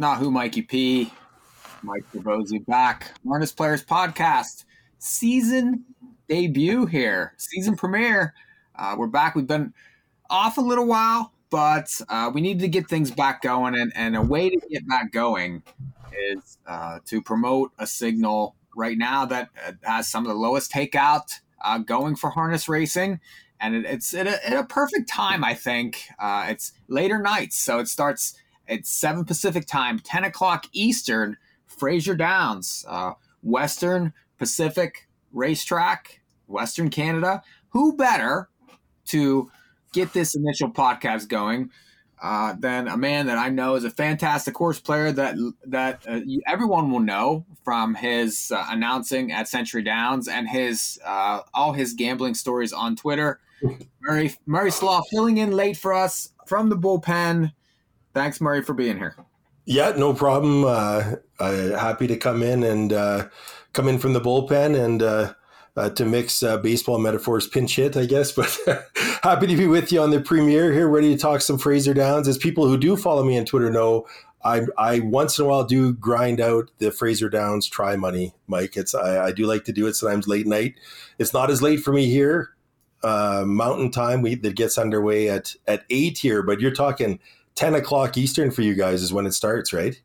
Not who Mikey P. Mike Pribozie back. Harness Players Podcast. Season debut here. Season premiere. Uh, we're back. We've been off a little while, but uh, we need to get things back going. And, and a way to get back going is uh, to promote a signal right now that uh, has some of the lowest takeout uh, going for harness racing. And it, it's at a, at a, perfect time, I think. Uh, it's later nights, so it starts at 7 Pacific time, 10 o'clock Eastern, Fraser Downs, uh, Western Pacific Racetrack, Western Canada. Who better to get this initial podcast going uh, than a man that I know is a fantastic horse player that that uh, everyone will know from his uh, announcing at Century Downs and his uh, all his gambling stories on Twitter. Murray Murray Slough filling in late for us from the bullpen. Thanks, Murray, for being here. Yeah, no problem. Uh, happy to come in and uh, come in from the bullpen and uh, uh to mix uh, baseball metaphors, pinch hit, I guess. But happy to be with you on the premiere here, ready to talk some Fraser Downs. As people who do follow me on Twitter know, I, I once in a while do grind out the Fraser Downs try money, Mike. It's I, I do like to do it sometimes late night. It's not as late for me here. Uh, mountain time we that gets underway at at eight here, but you're talking 10 o'clock Eastern for you guys is when it starts, right?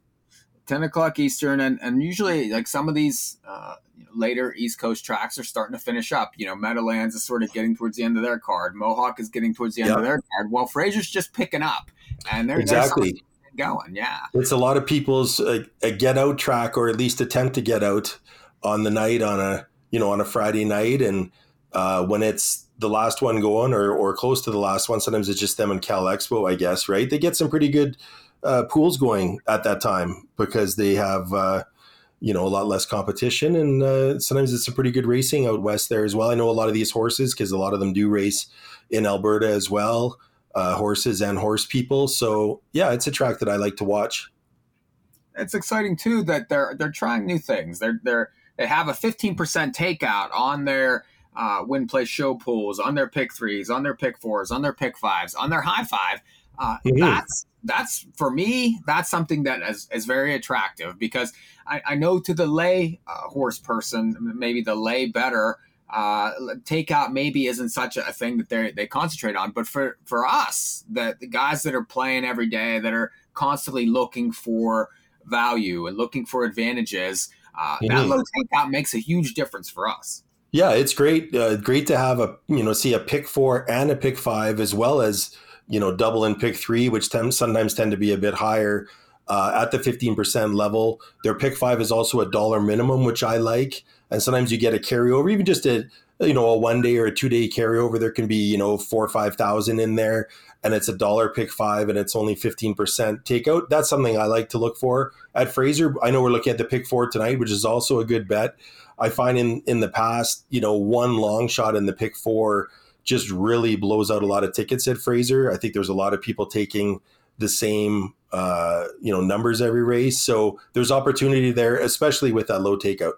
10 o'clock Eastern. And, and usually, like some of these uh, you know, later East Coast tracks are starting to finish up. You know, Meadowlands is sort of getting towards the end of their card, Mohawk is getting towards the end yep. of their card. Well, Fraser's just picking up. And they're exactly. They're going, yeah. It's a lot of people's uh, a get out track or at least attempt to get out on the night on a, you know, on a Friday night. And uh, when it's the last one going or, or close to the last one. Sometimes it's just them and Cal Expo, I guess, right? They get some pretty good uh, pools going at that time because they have, uh, you know, a lot less competition. And uh, sometimes it's a pretty good racing out west there as well. I know a lot of these horses because a lot of them do race in Alberta as well, uh, horses and horse people. So, yeah, it's a track that I like to watch. It's exciting too that they're they're trying new things. They're they're they have a 15% takeout on their uh, win play show pools, on their pick threes, on their pick fours, on their pick fives, on their high five. Uh, mm-hmm. That's that's for me. That's something that is, is very attractive because I, I know to the lay uh, horse person, maybe the lay bettor uh, takeout maybe isn't such a thing that they they concentrate on. But for for us, the, the guys that are playing every day, that are constantly looking for value and looking for advantages, uh, mm-hmm. that low takeout makes a huge difference for us. Yeah, it's great. Uh, great to have a you know see a pick four and a pick five as well as you know double and pick three, which tend, sometimes tend to be a bit higher uh, at the fifteen percent level. Their pick five is also a dollar minimum, which I like, and sometimes you get a carryover, even just a you know a one day or a two day carryover. There can be you know four or five thousand in there, and it's a dollar pick five, and it's only fifteen percent takeout. That's something I like to look for at Fraser. I know we're looking at the pick four tonight, which is also a good bet. I find in in the past, you know, one long shot in the pick four just really blows out a lot of tickets at Fraser. I think there's a lot of people taking the same uh, you know numbers every race, so there's opportunity there, especially with that low takeout.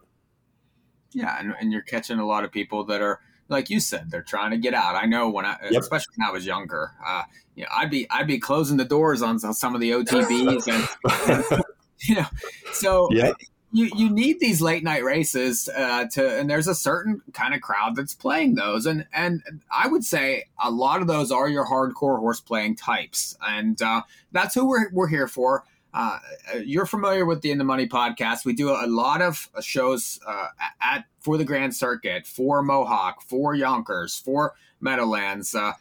Yeah, and, and you're catching a lot of people that are like you said, they're trying to get out. I know when I, yep. especially when I was younger, uh, you know, I'd be I'd be closing the doors on some of the OTBs, and, and you know, so yep you you need these late night races uh, to, and there's a certain kind of crowd that's playing those, and and I would say a lot of those are your hardcore horse playing types, and uh, that's who we're we're here for. Uh, you're familiar with the In the Money podcast. We do a lot of shows uh, at for the Grand Circuit, for Mohawk, for Yonkers, for Meadowlands. Uh,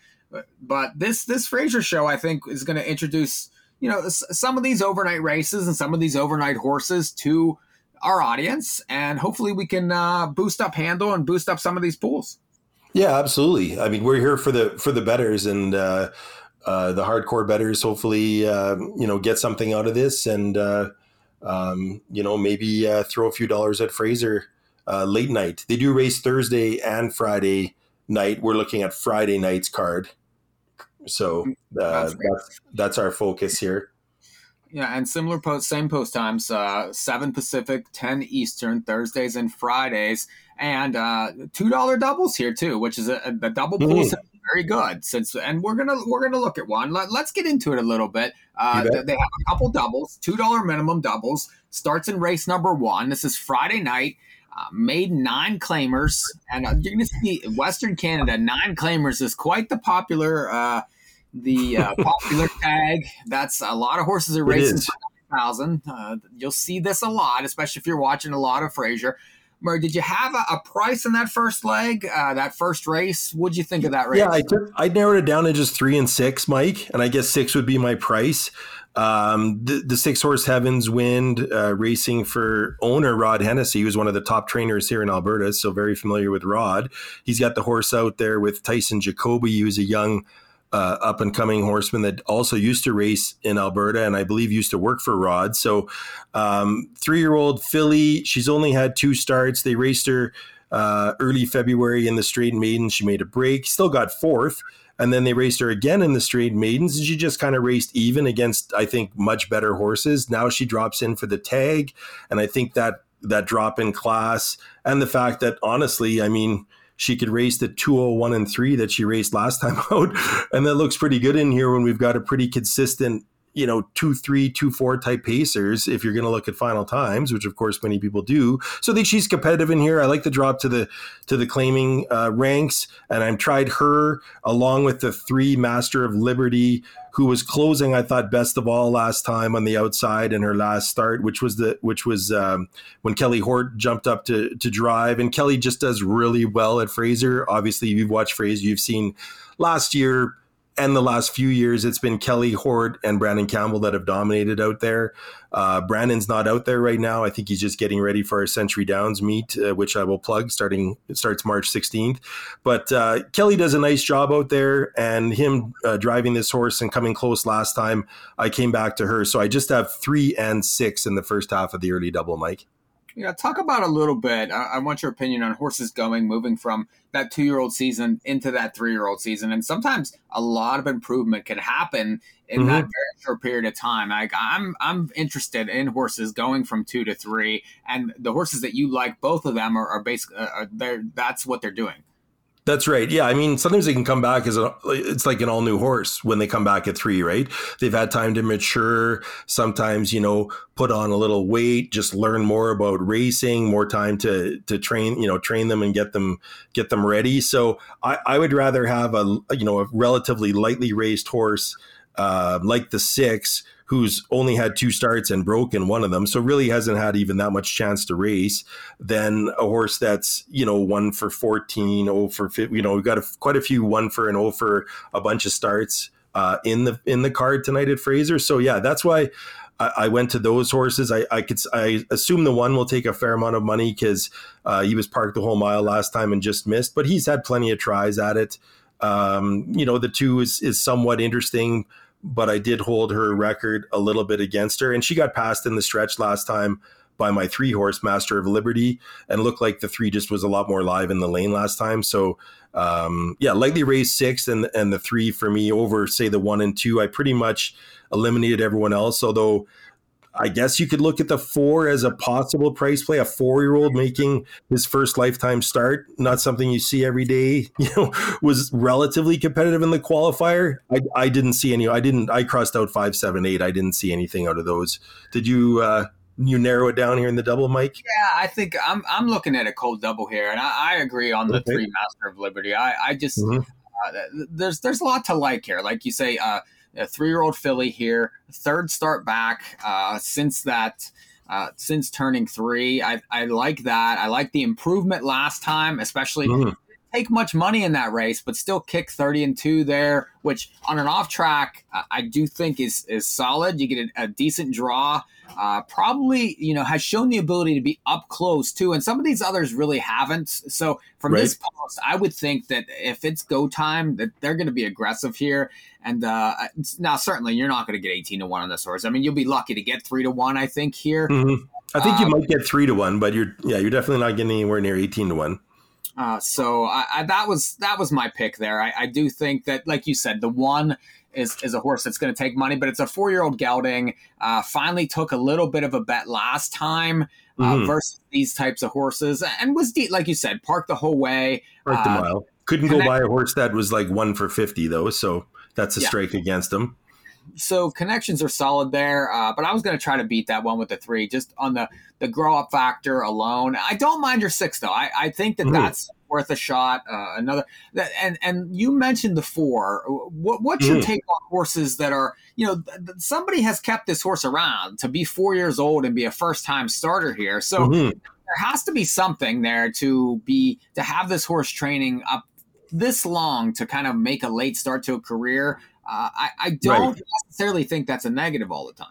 but this this Fraser show, I think, is going to introduce you know some of these overnight races and some of these overnight horses to our audience, and hopefully we can uh, boost up handle and boost up some of these pools. Yeah, absolutely. I mean, we're here for the for the bettors and uh, uh, the hardcore bettors. Hopefully, uh, you know, get something out of this, and uh, um, you know, maybe uh, throw a few dollars at Fraser uh, late night. They do race Thursday and Friday night. We're looking at Friday night's card, so uh, that's, that's that's our focus here. Yeah, and similar post, same post times, uh, seven Pacific, ten Eastern, Thursdays and Fridays, and uh, two dollar doubles here too, which is a, a the double pool mm. very good. Since and we're gonna we're gonna look at one. Let, us get into it a little bit. Uh, they have a couple doubles, two dollar minimum doubles. Starts in race number one. This is Friday night. Uh, made nine claimers, and uh, you're going to see Western Canada nine claimers is quite the popular uh, the uh, popular tag. That's a lot of horses are racing thousand. Uh, you'll see this a lot, especially if you're watching a lot of Fraser. Murray, did you have a, a price in that first leg, uh, that first race? What'd you think of that race? Yeah, I took, I narrowed it down to just three and six, Mike, and I guess six would be my price. Um, the, the six horse Heavens Wind uh, racing for owner Rod Hennessy, who's one of the top trainers here in Alberta, so very familiar with Rod. He's got the horse out there with Tyson Jacoby, who's a young uh, up and coming horseman that also used to race in Alberta and I believe used to work for Rod. So, um, three year old filly, she's only had two starts. They raced her uh, early February in the straight maiden. She made a break, still got fourth. And then they raced her again in the straight maidens, and she just kind of raced even against, I think, much better horses. Now she drops in for the tag, and I think that that drop in class and the fact that honestly, I mean, she could race the 201 and 3 that she raced last time out. And that looks pretty good in here when we've got a pretty consistent you know, two three, two four type pacers if you're going to look at final times, which of course many people do. So I think she's competitive in here. I like the drop to the to the claiming uh, ranks, and I've tried her along with the three Master of Liberty, who was closing. I thought best of all last time on the outside in her last start, which was the which was um, when Kelly Hoerdt jumped up to to drive, and Kelly just does really well at Fraser. Obviously, you've watched Fraser, you've seen last year and the last few years, it's been Kelly Hoerdt and Brandon Campbell that have dominated out there. Uh, Brandon's not out there right now. I think he's just getting ready for a Century Downs meet, uh, which I will plug starting. It starts March 16th. But uh, Kelly does a nice job out there, and him uh, driving this horse and coming close last time, I came back to her. So I just have three and six in the first half of the early double, Mike. Yeah, talk about a little bit. I, I, want your opinion on horses going, moving from that two year old season into that three year old season. And sometimes a lot of improvement can happen in mm-hmm. that very short period of time. Like I'm I'm interested in horses going from two to three, and the horses that you like, both of them are, are basically uh, they're that's what they're doing. That's right. Yeah, I mean, sometimes they can come back as a, it's like an all new horse when they come back at three, right? They've had time to mature. Sometimes, you know, put on a little weight, just learn more about racing, more time to to train, you know, train them and get them get them ready. So I, I would rather have a you know a relatively lightly raced horse uh, like the six who's only had two starts and broken one of them, so really hasn't had even that much chance to race, than a horse that's you know one for 14, oh for you know we've got a, quite a few one for and oh for a bunch of starts uh, in the in the card tonight at Fraser. So yeah, that's why. I, went to those horses. I, I could I assume the one will take a fair amount of money because uh, he was parked the whole mile last time and just missed, but he's had plenty of tries at it. Um, you know, the two is is somewhat interesting but I did hold her record a little bit against her. And she got passed in the stretch last time by my three horse Master of Liberty and looked like the three just was a lot more live in the lane last time. So um, yeah, lightly raised six and and the three for me over say the one and two. I pretty much eliminated everyone else, although I guess you could look at the four as a possible price play. A four year old making his first lifetime start, not something you see every day, you know, was relatively competitive in the qualifier. I, I didn't see any, I didn't, I crossed out five, seven, eight. I didn't see anything out of those. Did you, uh, you narrow it down here in the double, Mike? Yeah, I think I'm I'm looking at a cold double here, and I, I agree on the okay. three Master of Liberty. I I just mm-hmm. uh, there's there's a lot to like here. Like you say, uh, a three year old filly here, third start back uh, since that. Uh, since turning three, I, I like that. I like the improvement last time, especially mm. Take much money in that race, but still kick 30 and two there, which on an off track, uh, I do think is, is solid. You get a, a decent draw uh, probably you know has shown the ability to be up close too, and some of these others really haven't. So from right. this post, I would think that if it's go time, that they're going to be aggressive here. And uh, now, certainly, you're not going to get 18 to one on this horse. I mean, you'll be lucky to get three to one. I think here. Mm-hmm. I think you um, might get three to one, but you're yeah, you're definitely not getting anywhere near 18 to one. Uh, so I, I, that was that was my pick there. I, I, do think that, like you said, the one is, is a horse that's going to take money, but it's a four year old gelding. Uh, finally took a little bit of a bet last time uh, mm-hmm. versus these types of horses, and was deep, like you said, parked the whole way. Parked uh, mile. Couldn't go by a horse that was like one for 50 though. So that's a yeah. strike against him so connections are solid there, uh, but I was going to try to beat that one with the three, just on the the grow up factor alone. I don't mind your six though. I, I think that mm. that's worth a shot. Uh, another that, and and you mentioned the four. What, what's your mm. take on horses that are you know somebody has kept this horse around to be four years old and be a first time starter here, so. Mm-hmm. There has to be something there to be to have this horse training up this long to kind of make a late start to a career. Uh, I, I, don't right. necessarily think that's a negative all the time.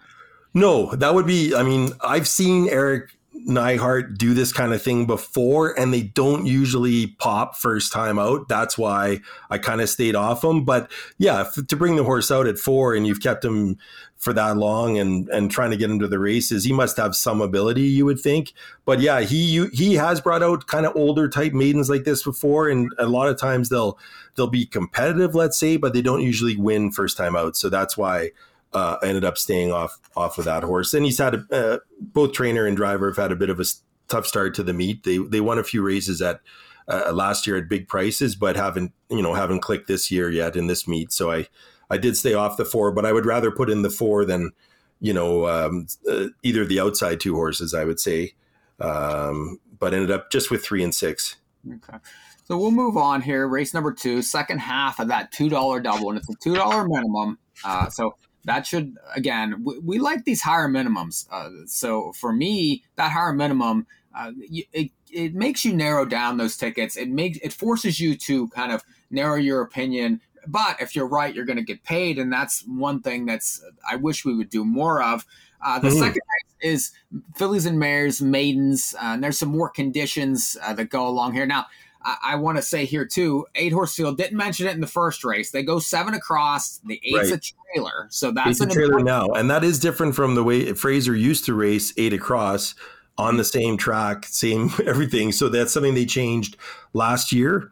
No, that would be. I mean, I've seen Eric Neihart do this kind of thing before, and they don't usually pop first time out. That's why I kind of stayed off them. But yeah, to bring the horse out at four and you've kept him for that long and and trying to get him to the races, he must have some ability, you would think. But yeah, he he has brought out kind of older type maidens like this before, and a lot of times they'll they'll be competitive, let's say, but they don't usually win first time out. So that's why uh, I ended up staying off off of that horse. And he's had a, uh, both trainer and driver have had a bit of a tough start to the meet. They they won a few races at uh, last year at big prices, but haven't you know haven't clicked this year yet in this meet. So I I did stay off the four, but I would rather put in the four than you know um, uh, either the outside two horses. I would say, um, but ended up just with three and six. Okay. So we'll move on here. Race number two, second half of that two dollar double, and it's a two dollar minimum. Uh, so that should again, we, we like these higher minimums. Uh, so for me, that higher minimum, uh, it it makes you narrow down those tickets. It makes it forces you to kind of narrow your opinion. But if you're right, you're going to get paid, and that's one thing that's I wish we would do more of. Uh, the mm. second race is fillies and mares, maidens, uh, and there's some more conditions uh, that go along here. Now, I, I want to say here too, eight horse field didn't mention it in the first race. They go seven across. The eight's right. a trailer, so that's a trailer now, and that is different from the way Fraser used to race eight across on the same track, same everything. So that's something they changed last year.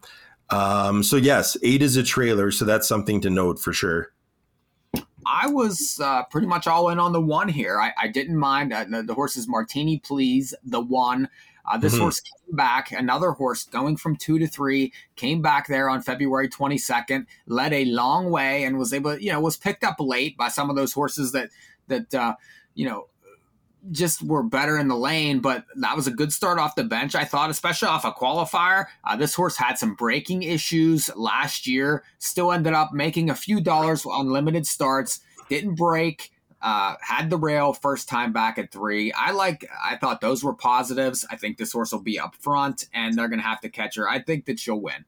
Um, so yes, eight is a trailer, so that's something to note for sure. I was uh, pretty much all in on the one here. I, I didn't mind uh, the, the horses Martini Please, the one. Uh, this mm-hmm. horse came back, another horse going from two to three, came back there on February 22nd, led a long way and was able, you know, was picked up late by some of those horses that, that, uh, you know, just were better in the lane, but that was a good start off the bench. I thought, especially off a qualifier. Uh, this horse had some breaking issues last year, still ended up making a few dollars on limited starts, didn't break. Uh, had the rail first time back at three. I like. I thought those were positives. I think this horse will be up front, and they're going to have to catch her. I think that she'll win.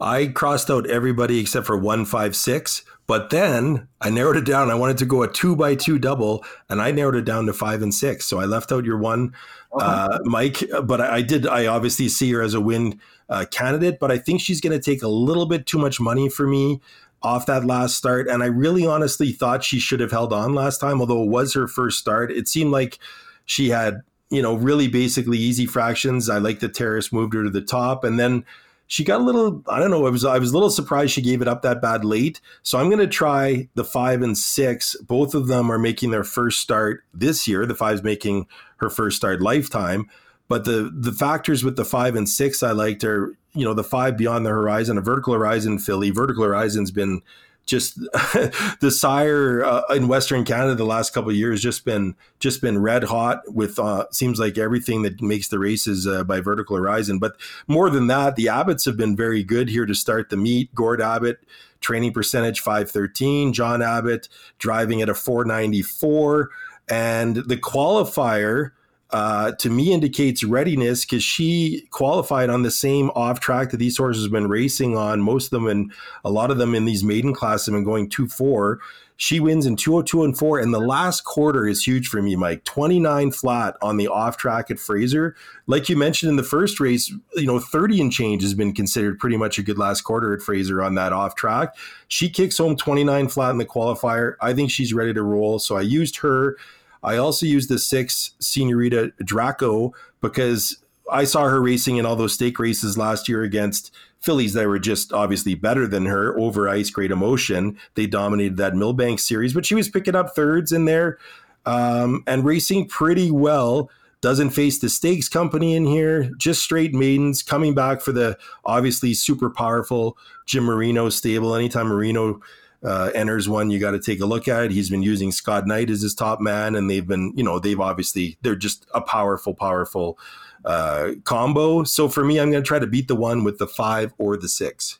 I crossed out everybody except for one five six, but then I narrowed it down. I wanted to go a two by two double, and I narrowed it down to five and six. So I left out your one, okay. uh, Mike. But I, I, did. I obviously see her as a win uh, candidate, but I think she's going to take a little bit too much money for me off that last start. And I really honestly thought she should have held on last time, although it was her first start. It seemed like she had, you know, really basically easy fractions. I like the terrace moved her to the top. And then she got a little, I don't know, I was, I was a little surprised she gave it up that bad late. So I'm going to try the five and six. Both of them are making their first start this year. The five's making her first start lifetime. But the the factors with the five and six I liked are you know the five beyond the horizon, a vertical horizon filly. Vertical horizon's been just the sire uh, in Western Canada the last couple of years just been just been red hot with uh, seems like everything that makes the races uh, by Vertical Horizon. But more than that, the Abbotts have been very good here to start the meet. Gord Abbott training percentage 513, John Abbott driving at a 494, and the qualifier uh, to me indicates readiness because she qualified on the same off track that these horses have been racing on. Most of them and a lot of them in these maiden classes have been going two four. She wins in 202 and 4. And the last quarter is huge for me, Mike. 29 flat on the off track at Fraser. Like you mentioned in the first race, you know, 30 and change has been considered pretty much a good last quarter at Fraser on that off track. She kicks home 29 flat in the qualifier. I think she's ready to roll. So I used her. I also used the six Senorita Draco because I saw her racing in all those stake races last year against fillies that were just obviously better than her over ice, great emotion. They dominated that Millbank series, but she was picking up thirds in there um, and racing pretty well doesn't face the stakes company in here, just straight maidens coming back for the obviously super powerful Jim Marino stable. Anytime Marino uh, enters one, you got to take a look at it. He's been using Scott Knight as his top man, and they've been, you know, they've obviously, they're just a powerful, powerful uh, combo. So for me, I'm going to try to beat the one with the five or the six.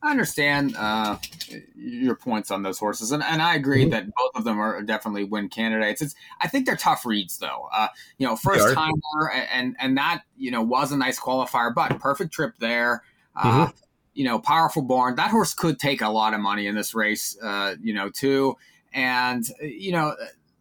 I understand uh, your points on those horses, and, and I agree mm-hmm. that both of them are definitely win candidates. It's I think they're tough reads though. Uh, you know, first timer, and and that you know was a nice qualifier, but perfect trip there. Uh, mm-hmm. You know, powerful barn. That horse could take a lot of money in this race. Uh, you know, too, and you know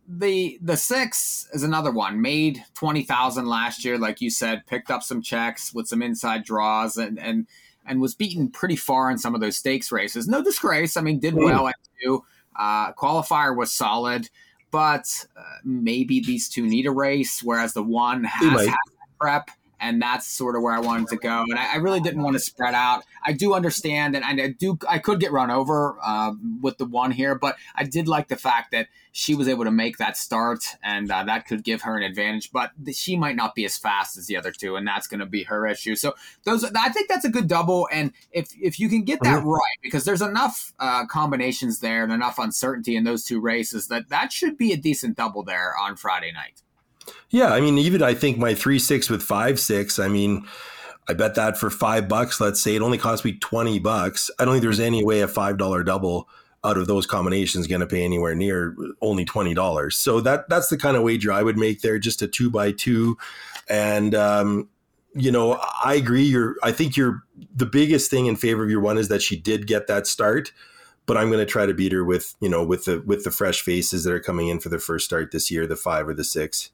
the the six is another one made 20,000 last year like you said picked up some checks with some inside draws and and and was beaten pretty far in some of those stakes races. No disgrace. I mean, did well at two. Uh, qualifier was solid, but uh, maybe these two need a race, whereas the one has, has prep and that's sort of where I wanted to go. And I, I, really didn't want to spread out. I do understand, and I do. I could get run over uh, with the one here, but I did like the fact that she was able to make that start, and uh, that could give her an advantage. But she might not be as fast as the other two, and that's going to be her issue. So those, I think that's a good double. And if if you can get that mm-hmm. right, because there's enough uh, combinations there and enough uncertainty in those two races that that should be a decent double there on Friday night. Yeah, I mean, even I think my three six with five six. I mean, I bet that for five bucks, let's say it only cost me twenty bucks. I don't think there's any way a five dollar double out of those combinations going to pay anywhere near only twenty dollars. So that that's the kind of wager I would make there, just a two by two, and um, you know, I agree. You're, I think you're the biggest thing in favor of your one is that she did get that start but I'm going to try to beat her with you know with the with the fresh faces that are coming in for their first start this year, the five or the six.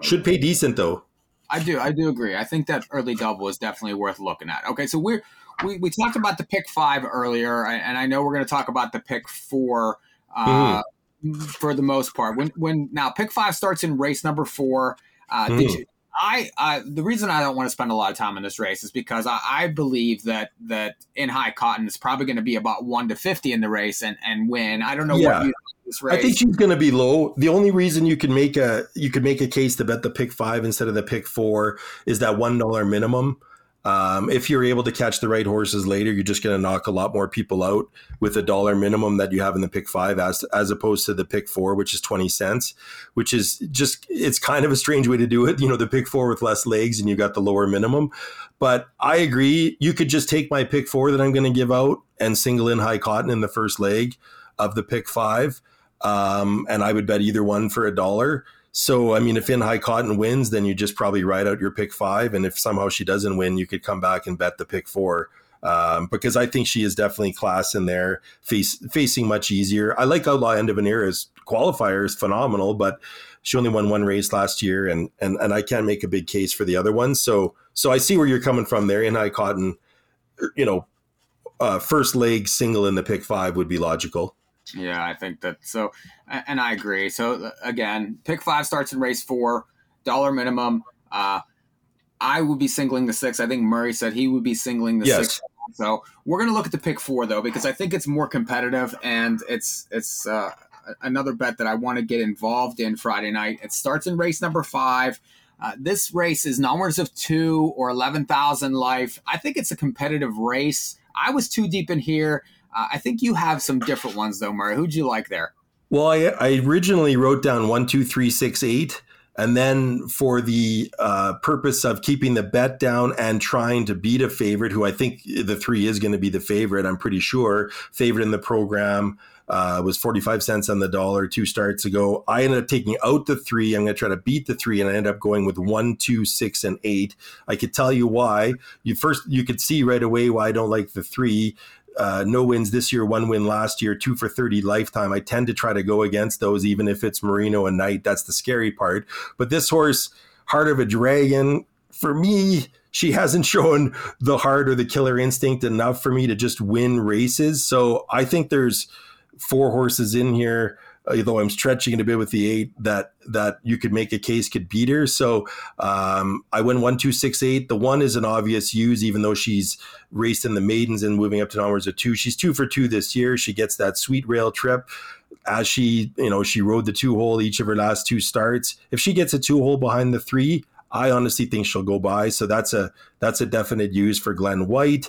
Should pay decent though. I do. I do agree. I think that early double is definitely worth looking at. Okay, so we're we, we talked about the pick five earlier, and I know we're going to talk about the pick four uh, mm. for the most part. When when now pick five starts in race number four. Uh, mm. You? I uh, the reason I don't want to spend a lot of time in this race is because I, I believe that that in high cotton is probably going to be about one to fifty in the race and and win. I don't know yeah. what you this race. I think she's going to be low. The only reason you can make a you could make a case to bet the pick five instead of the pick four is that one dollar minimum. Um, if you're able to catch the right horses later, you're just going to knock a lot more people out with a dollar minimum that you have in the pick five, as as opposed to the pick four, which is twenty cents, which is just it's kind of a strange way to do it. You know, the pick four with less legs and you got the lower minimum. But I agree, you could just take my pick four that I'm going to give out and single in high cotton in the first leg of the pick five um, and I would bet either one for a dollar. So, I mean, if in high cotton wins, then you just probably ride out your pick five. And if somehow she doesn't win, you could come back and bet the pick four. Um, because I think she is definitely class in there, face, facing much easier. I like Outlaw End of an Era's qualifier is phenomenal, but she only won one race last year, and and and I can't make a big case for the other ones. So so I see where you're coming from there. In high cotton, you know, uh, first leg single in the pick five would be logical. Yeah, I think that so, and I agree. So uh, again, pick five starts in race four, dollar minimum. Uh, I would be singling the six. I think Murray said he would be singling the yes. six. So we're going to look at the pick four though, because I think it's more competitive and it's it's uh, another bet that I want to get involved in Friday night. It starts in race number five. Uh, this race is non-winners of two or eleven thousand life. I think it's a competitive race. I was too deep in here. Uh, I think you have some different ones though, Murray. Who'd you like there? Well, I, I originally wrote down one, two, three, six, eight. And then, for the uh, purpose of keeping the bet down and trying to beat a favorite, who I think the three is going to be the favorite, I'm pretty sure, favorite in the program uh, was 45 cents on the dollar two starts ago. I ended up taking out the three. I'm going to try to beat the three, and I ended up going with one, two, six, and eight. I could tell you why. You first, you could see right away why I don't like the three uh, no wins this year, one win last year, two for 30 lifetime. I tend to try to go against those, even if it's Marino and Knight. That's the scary part. But this horse, Heart of a Dragon, for me, she hasn't shown the heart or the killer instinct enough for me to just win races. So I think there's four horses in here. Although I'm stretching it a bit with the eight, that that you could make a case could beat her. So um, I went one two six eight. The one is an obvious use, even though she's raced in the maidens and moving up to non-winners of two. She's two for two this year. She gets that sweet rail trip. As she, you know, she rode the two hole each of her last two starts. If she gets a two hole behind the three, I honestly think she'll go by. So that's a that's a definite use for Glenn White.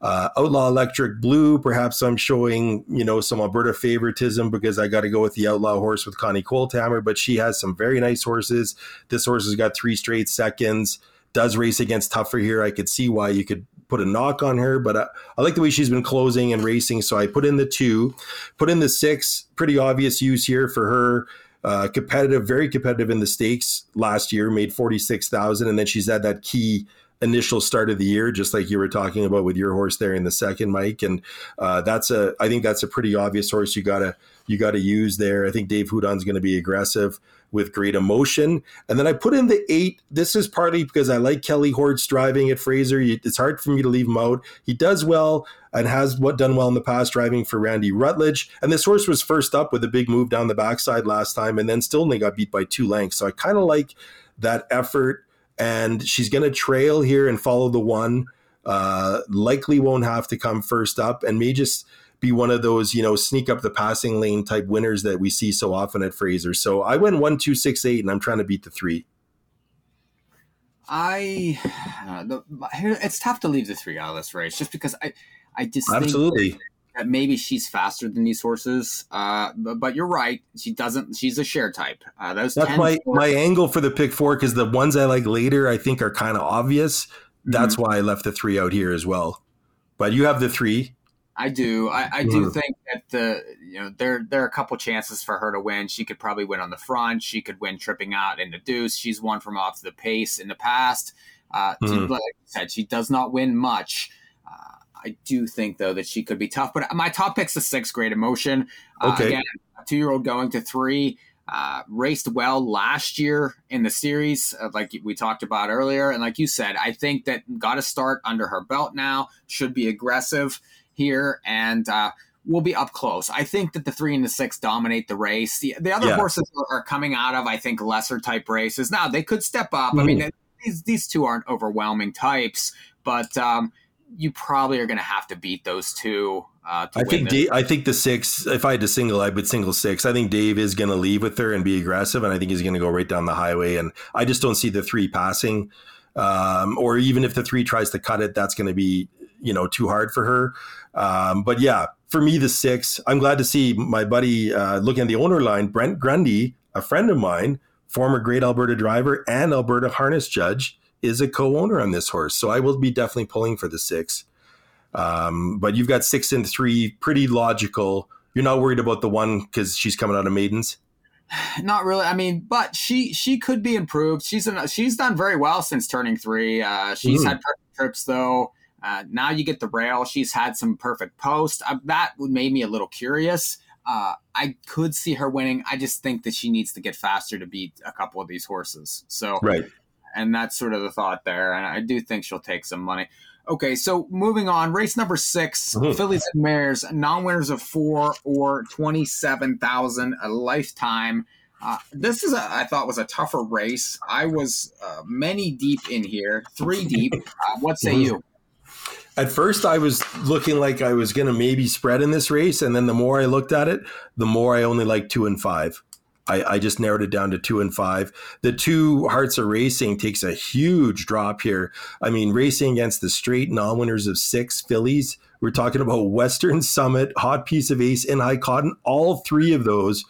Uh, Outlaw Electric Blue, perhaps I'm showing, you know, some Alberta favoritism because I got to go with the Outlaw horse with Connie Coldhammer, but she has some very nice horses. This horse has got three straight seconds, does race against tougher here. I could see why you could put a knock on her, but I, I, like the way she's been closing and racing. So I put in the two, put in the six, pretty obvious use here for her. Uh, competitive, very competitive in the stakes last year, made 46,000. And then she's had that key initial start of the year, just like you were talking about with your horse there in the second, Mike. And uh, that's a, I think that's a pretty obvious horse you gotta you gotta use there. I think Dave Hudon's going to be aggressive with great emotion. And then I put in the eight. This is partly because I like Kelly Hoerdt's driving at Fraser. It's hard for me to leave him out. He does well and has what done well in the past driving for Randy Rutledge. And this horse was first up with a big move down the backside last time and then still only got beat by two lengths. So I kind of like that effort and she's going to trail here and follow the one. Uh, likely won't have to come first up, and may just be one of those you know sneak up the passing lane type winners that we see so often at Fraser. So I went one two six eight, and I'm trying to beat the three. I uh, the, it's tough to leave the three out of this race just because I I just absolutely that maybe she's faster than these horses. Uh, but, but, you're right. She doesn't. She's a share type. Uh, those that's my my angle for the pick four because the ones I like later I think are kind of obvious. That's mm-hmm. why I left the three out here as well. But you have the three. I do. I, I do mm. think that the you know there there are a couple chances for her to win. She could probably win on the front. She could win tripping out in the deuce. She's won from off the pace in the past. Uh, mm. Like I said, she does not win much. I do think though that she could be tough. But my top pick's the sixth grade emotion. Uh, okay. Uh, again, two year old going to three. Uh, raced well last year in the series, uh, like we talked about earlier. And like you said, I think that got to start under her belt now, should be aggressive here, and uh, we'll be up close. I think that the three and the six dominate the race. The, the other yeah. horses are coming out of, I think, lesser type races. Now, they could step up. Mm. I mean, mm-hmm. these, these two aren't overwhelming types, but. Um, you probably are going to have to beat those two. Uh, I think Dave, I think the six. If I had to single, I would single six. I think Dave is going to leave with her and be aggressive, and I think he's going to go right down the highway. And I just don't see the three passing, um, or even if the three tries to cut it, that's going to be you know too hard for her. Um, but yeah, for me, the six. I'm glad to see my buddy uh, looking at the owner line, Brent Grundy, a friend of mine, former great Alberta driver and Alberta harness judge is a co-owner on this horse, so I will be definitely pulling for the six. Um, but you've got six and three, pretty logical. You're not worried about the one because she's coming out of maidens. Not really. I mean, but she she could be improved. She's an, she's done very well since turning three. Uh, she's mm. had perfect trips though. Uh, now you get the rail. She's had some perfect post. Uh, that made me a little curious. Uh, I could see her winning. I just think that she needs to get faster to beat a couple of these horses. So right and that's sort of the thought there. And I do think she'll take some money. Okay, so moving on, race number 6 mm-hmm. Fillies and Mares, non-winners of four or twenty-seven thousand a lifetime. Uh, this is a, I thought was a tougher race. I was uh, many deep in here, three deep. Uh, what say mm-hmm. you? At first, I was looking like I was going to maybe spread in this race, and then the more I looked at it, the more I only like two and five. I, I, just narrowed it down to two and five. The two Hearts of Racing takes a huge drop here. I mean, racing against the straight non winners of six Fillies. We're talking about Western Summit, Hot Piece of Ace, and High Cotton. All three of those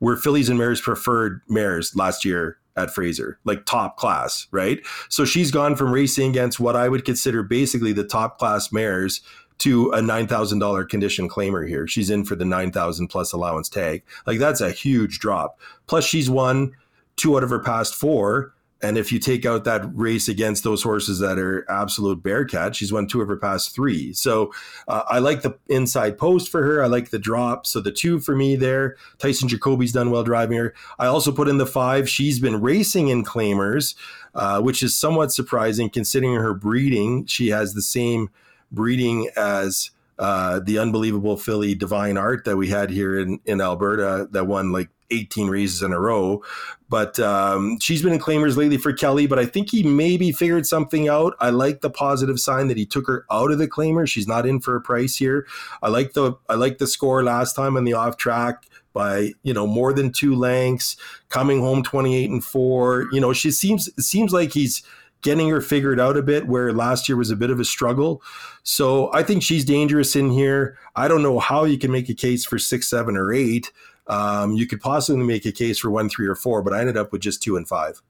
were Fillies and Mares preferred mares last year at Fraser, like top class, right? So she's gone from racing against what I would consider basically the top class mares to a $9,000 condition claimer here. She's in for the 9,000 plus allowance tag. Like that's a huge drop. Plus she's won two out of her past four. And if you take out that race against those horses that are absolute bearcat, she's won two of her past three. So uh, I like the inside post for her. I like the drop. So the two for me there. Tyson Jacoby's done well driving her. I also put in the five. She's been racing in claimers, uh, which is somewhat surprising considering her breeding. She has the same breeding as uh, the unbelievable filly Divine Art that we had here in, in Alberta that won like 18 races in a row. But um, she's been in claimers lately for Kelly, but I think he maybe figured something out. I like the positive sign that he took her out of the claimer. She's not in for a price here. I like the I like the score last time on the off track by you know more than two lengths, coming home 28 and four. You know she seems seems like he's getting her figured out a bit where last year was a bit of a struggle. So I think she's dangerous in here. I don't know how you can make a case for six, seven, or eight. Um, you could possibly make a case for one, three, or four, but I ended up with just two and five.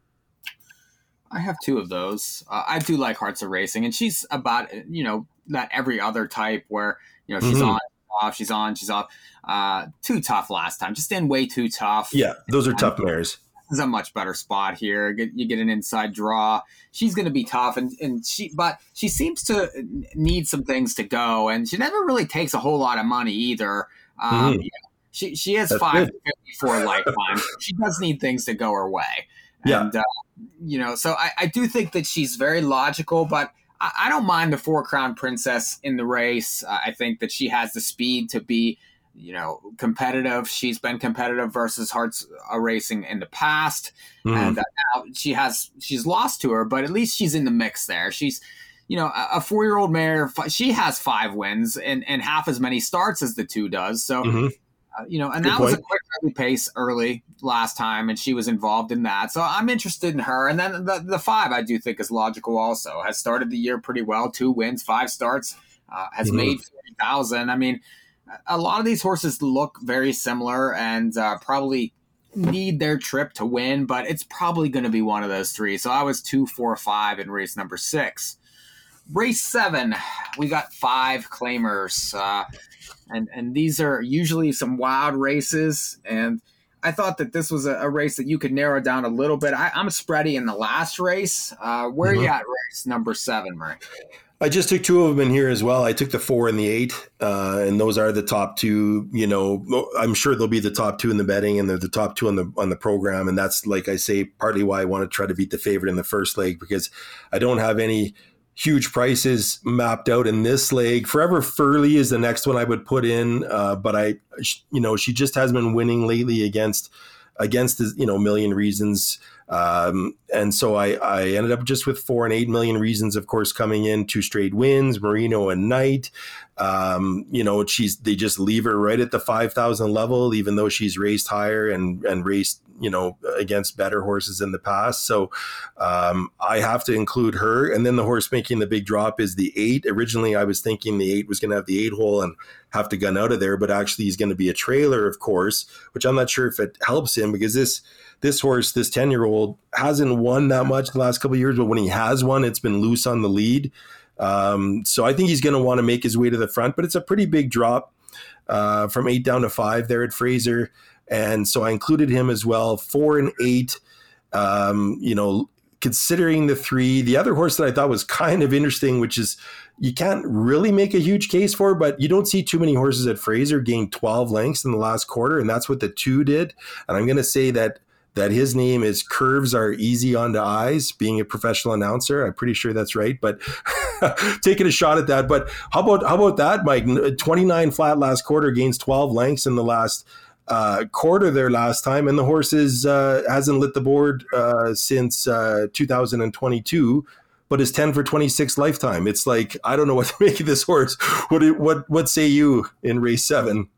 I have two of those. Uh, I do like Hearts of Racing, and she's about you know that every other type where you know she's mm-hmm. on, off, she's on, she's off. Uh, too tough last time, just in way too tough. Yeah, those are tough mares. Is a much better spot here. You get an inside draw. She's going to be tough, and and she but she seems to need some things to go, and she never really takes a whole lot of money either. Um, mm-hmm. She she has That's five for a lifetime. she does need things to go her way. And, yeah. Uh, you know, so I, I do think that she's very logical, but I, I don't mind the four crown princess in the race. Uh, I think that she has the speed to be, you know, competitive. She's been competitive versus Hearts uh, Racing in the past, mm. and uh, now she has she's lost to her, but at least she's in the mix there. She's you know, a four year old mare, she has five wins and, and half as many starts as the two does. So mm-hmm. Uh, you know, and Good that point. was a quick early pace early last time, and she was involved in that. So I'm interested in her. And then the, the five, I do think is logical. Also, has started the year pretty well, two wins, five starts, uh, has mm-hmm. made forty thousand. I mean, a lot of these horses look very similar, and uh, probably need their trip to win, but it's probably going to be one of those three. So I was two, four, five in race number six. Race seven, we got five claimers. Uh, and and these are usually some wild races. And I thought that this was a, a race that you could narrow down a little bit. I, am spready in the last race. Uh, where mm-hmm. are you at, race number seven, Murray? I just took two of them in here as well. I took the four and the eight, uh, and those are the top two. You know, I'm sure they'll be the top two in the betting, and they're the top two on the on the program. And that's like I say, partly why I want to try to beat the favorite in the first leg because I don't have any huge prices mapped out in this leg. Forever Furley is the next one I would put in, uh, but I, you know, she just has been winning lately against against you know million reasons. Um, and so I, I ended up just with four and eight million reasons, of course, coming in two straight wins, Marino and Knight. Um, you know, she's they just leave her right at the five thousand level, even though she's raced higher and and raced you know against better horses in the past. So um, I have to include her. And then the horse making the big drop is the eight. Originally, I was thinking the eight was going to have the eight hole and have to gun out of there, but actually he's going to be a trailer, of course, which I'm not sure if it helps him because this this horse, this 10 year old, hasn't won that much the last couple of years, but when he has won, it's been loose on the lead. Um, so I think he's going to want to make his way to the front, but it's a pretty big drop uh, from eight down to five there at Fraser. And so I included him as well, four and eight. Um, you know, considering the three, the other horse that I thought was kind of interesting, which is you can't really make a huge case for, but you don't see too many horses at Fraser gain 12 lengths in the last quarter, and that's what the two did. And I'm going to say that that his name is Curves Are Easy on the Eyes, being a professional announcer. I'm pretty sure that's right, but taking a shot at that. But how about how about that, Mike? 29 flat last quarter gains 12 lengths in the last uh, quarter there last time, and the horse is, uh, hasn't lit the board uh, since uh, 2022 but is 10 for 26 lifetime. It's like, I don't know what to make of this horse. What, what, what say you in race seven?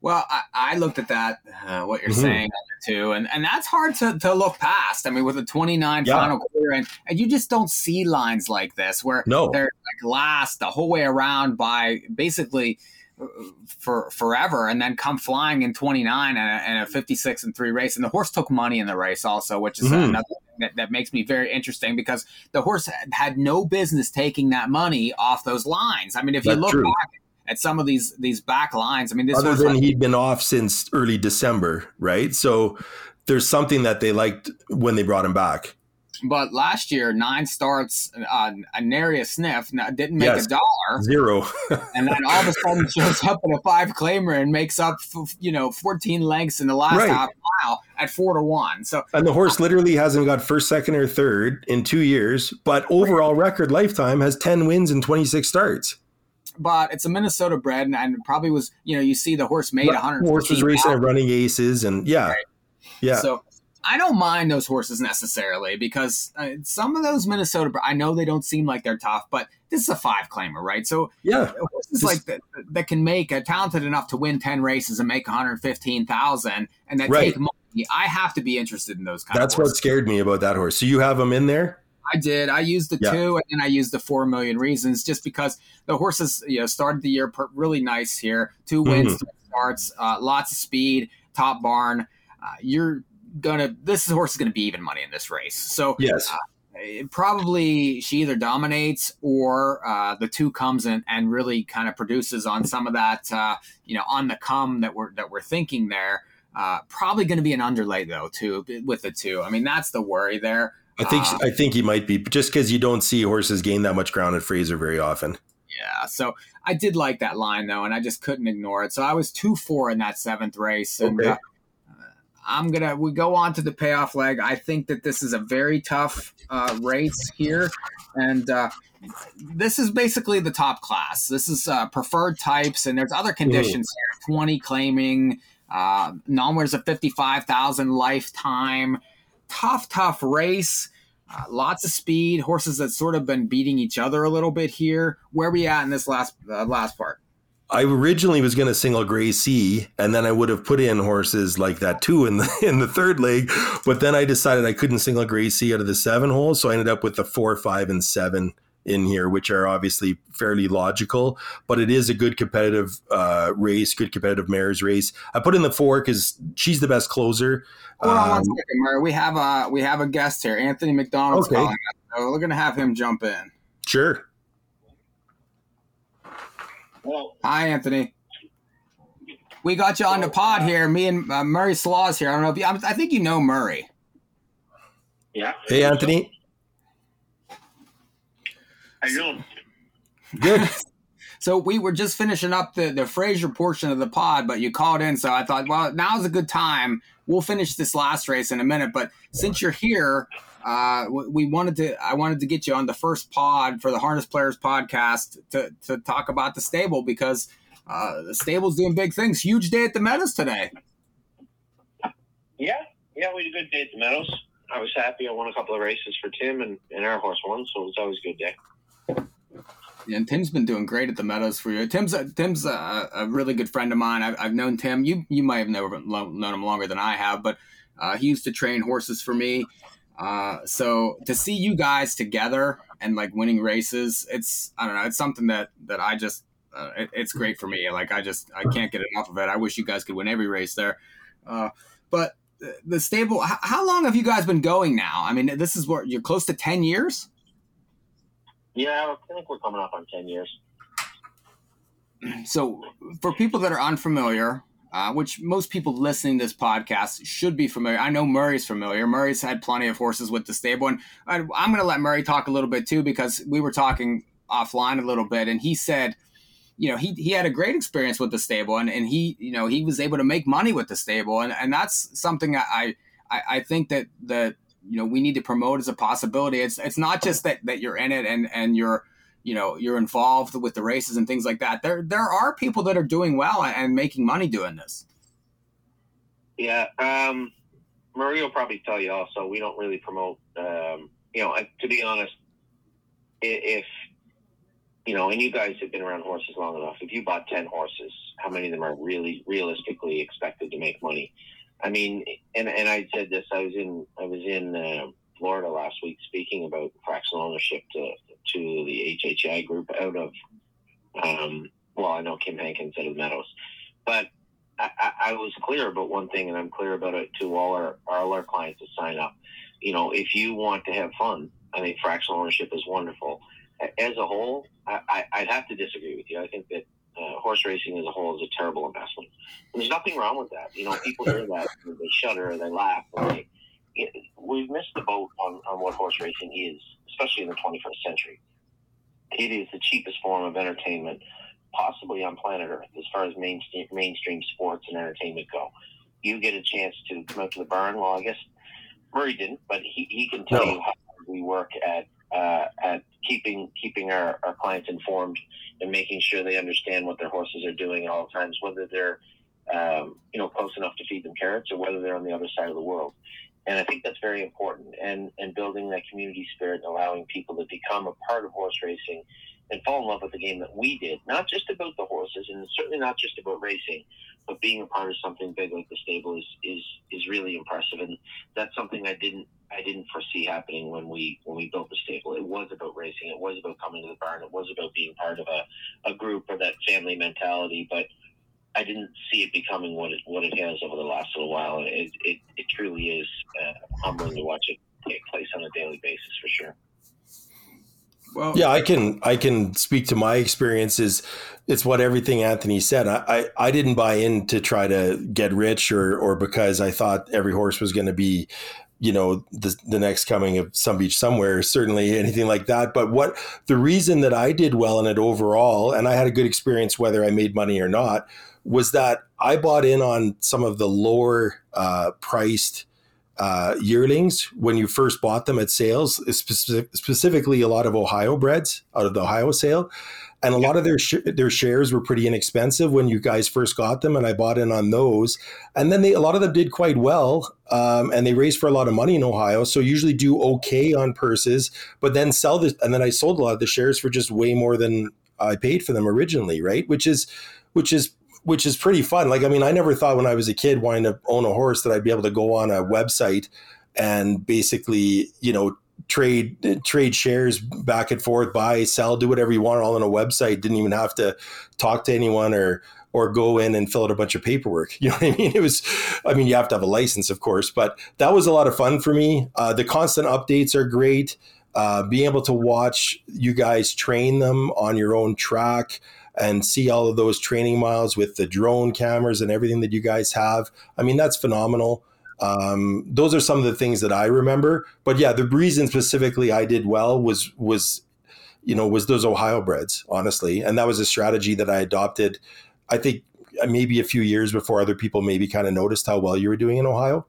Well, I, I looked at that, uh, what you're mm-hmm. saying too, and, and that's hard to, to look past. I mean, with a 29 yeah. final quarter, and, and you just don't see lines like this where no. they're like last the whole way around by basically uh, for forever, and then come flying in 29 and a, and a 56 and three race. And the horse took money in the race also, which is mm-hmm. another that, that makes me very interesting because the horse had, had no business taking that money off those lines. I mean, if that's you look true. back at some of these these back lines. I mean, other than like, he'd been off since early December, right? So there's something that they liked when they brought him back. But last year, nine starts, uh, a nary a sniff, didn't make yes, a dollar, zero, and then all of a sudden shows up in a five claimer and makes up, you know, fourteen lengths in the last right. half mile at four to one. So, and the horse literally hasn't got first, second, or third in two years, but overall record lifetime has ten wins and twenty six starts. But it's a Minnesota bred, and, and probably was you know you see the horse made 100. Horse was racing Running Aces, and yeah, Right. yeah. So I don't mind those horses necessarily because uh, some of those Minnesota, I know they don't seem like they're tough, but this is a five claimer, right? So yeah, horses Just- like that that can make a talented enough to win ten races and make one hundred fifteen thousand, and that Right. take money. I have to be interested in those that's what scared me about that horse. So you have him in there? I did. I used the Yeah. two, and then I used the four million reasons, just because the horses, you know, started the year really nice here. Two wins, Mhm. three starts, uh, lots of speed, top barn. Uh, you're gonna. This horse is gonna be even money in this race. So Yes. it probably she either dominates or uh, the two comes in and really kind of produces on some of that uh, you know on the come that we're that we're thinking there. Uh, probably going to be an underlay though too with the two. I mean that's the worry there. I think Uh, I think he might be just because you don't see horses gain that much ground at Fraser very often. Yeah, so I did like that line though, and I just couldn't ignore it. So I was two four in that seventh race, and Okay. uh, I'm gonna we go on to the payoff leg. I think that this is a very tough uh, race here, and uh, this is basically the top class. This is uh, preferred types, and there's other conditions here. Twenty claiming, uh, of fifty-five thousand lifetime. Tough, tough race. Uh, lots of speed, horses that sort of been beating each other a little bit here. Where we at in this last uh, last part? I originally was going to single Gray C, and then I would have put in horses like that too in the in the third leg. But then I decided I couldn't single Gray C out of the seven holes, so I ended up with the four, five, and seven in here, which are obviously fairly logical. But it is a good competitive uh, race, good competitive mares race. I put in the four because she's the best closer. Hold on one Um, Murray. We have a we have a guest here, Anthony MacDonald. Okay. calling us, so we're gonna have him jump in. Sure. Well, Hi, Anthony. We got you on the pod here. Me and uh, Murray Slough's here. I don't know if you, I, I think you know Murray. yeah. Hey, Anthony. You doing? Good. So we were just finishing up the the Fraser portion of the pod, but you called in, so I thought, well, now's a good time. We'll finish this last race in a minute, but since you're here, uh, we we wanted to I wanted to get you on the first pod for the Harness Players podcast to to talk about the stable because uh, the stable's doing big things. Huge day at the Meadows today. Yeah, yeah, we had a good day at the Meadows. I was happy. I won a couple of races for Tim, and, and our horse won, so it was always a good day. And Tim's been doing great at the Meadows for you. Tim's a, Tim's a, a really good friend of mine. I've, I've known Tim. You you might have never known him longer than I have, but uh, he used to train horses for me. Uh, so to see you guys together and like winning races, it's I don't know. It's something that that I just uh, it, it's great for me. Like I just I can't get enough of it. I wish you guys could win every race there. Uh, but the- stable. How, how long have you guys been going now? I mean, this is what you're close to ten years. Yeah, I think we're coming up on 10 years. So, for people that are unfamiliar, uh, which most people listening to this podcast should be familiar, I know Murray's familiar. Murray's had plenty of horses with the stable, and I, I'm going to let Murray talk a little bit too because we were talking offline a little bit, and he said, you know, he he had a great experience with the stable, and, and he you know he was able to make money with the stable, and and that's something I I, I think that that you know we need to promote as a possibility. It's it's not just that that you're in it and and you're you know you're involved with the races and things like that there there are people that are doing well and making money doing this Yeah, um, Murray will probably tell you also, we don't really promote, um, you know, to be honest, if, you know, and you guys have been around horses long enough, if you bought 10 horses, how many of them are really realistically expected to make money? I mean, and, and I said this, I was in, I was in, uh, Florida last week speaking about fractional ownership to, to the HHI group out of, um, well, I know Kim Hankins out of Meadows, but I, I, I was clear about one thing, and I'm clear about it to all our all our clients to sign up. You know, if you want to have fun, I think fractional ownership is wonderful. As a whole, I, I, I'd have to disagree with you. I think that uh, horse racing as a whole is a terrible investment. And there's nothing wrong with that. You know, people hear that, and they shudder, and they laugh. And they, it, we've missed the boat on, on what horse racing is, especially in the 21st century. It is the cheapest form of entertainment possibly on planet Earth as far as mainstream, mainstream sports and entertainment go. You get a chance to come out to the barn. Well, I guess Murray didn't, but he, he can tell No. you how we work at uh, at keeping keeping our, our clients informed and making sure they understand what their horses are doing at all times, whether they're um, you know close enough to feed them carrots or whether they're on the other side of the world. And I think that's very important. And and building that community spirit and allowing people to become a part of horse racing and fall in love with the game that we did, not just about the horses and certainly not just about racing, but being a part of something big like the stable is is is really impressive. And that's something I didn't I didn't foresee happening when we when we built the stable. It was about racing. It was about coming to the barn. It was about being part of a, a group or that family mentality. But I didn't see it becoming what it what it has over the last little while. It it, it truly is uh, humbling to watch it take place on a daily basis for sure. Well, yeah, I can I can speak to my experiences. It's what everything Anthony said. I, I, I didn't buy in to try to get rich or or because I thought every horse was going to be, you know, the the next coming of Somebeachsomewhere. Certainly anything like that. But what the reason that I did well in it overall, and I had a good experience whether I made money or not, was that I bought in on some of the lower uh, priced uh, yearlings when you first bought them at sales, specific, specifically a lot of Ohio breds out of the Ohio sale. And a lot of their sh- their shares were pretty inexpensive when you guys first got them, and I bought in on those. And then they a lot of them did quite well, um, and they raised for a lot of money in Ohio. So usually do okay on purses, but then sell this. And then I sold a lot of the shares for just way more than I paid for them originally, right? Which is which is which is pretty fun. Like, I mean, I never thought when I was a kid wanting to own a horse that I'd be able to go on a website and basically, you know, trade trade shares back and forth, buy, sell, do whatever you want all on a website. Didn't even have to talk to anyone or or go in and fill out a bunch of paperwork. You know what I mean? It was, I mean, you have to have a license, of course, but that was a lot of fun for me. Uh, the constant updates are great. Uh, being able to watch you guys train them on your own track and see all of those training miles with the drone cameras and everything that you guys have. I mean, that's phenomenal. Um, those are some of the things that I remember. But yeah, the reason specifically I did well was was you know was those Ohio breds, honestly, and that was a strategy that I adopted. I think uh, maybe a few years before other people maybe kind of noticed how well you were doing in Ohio.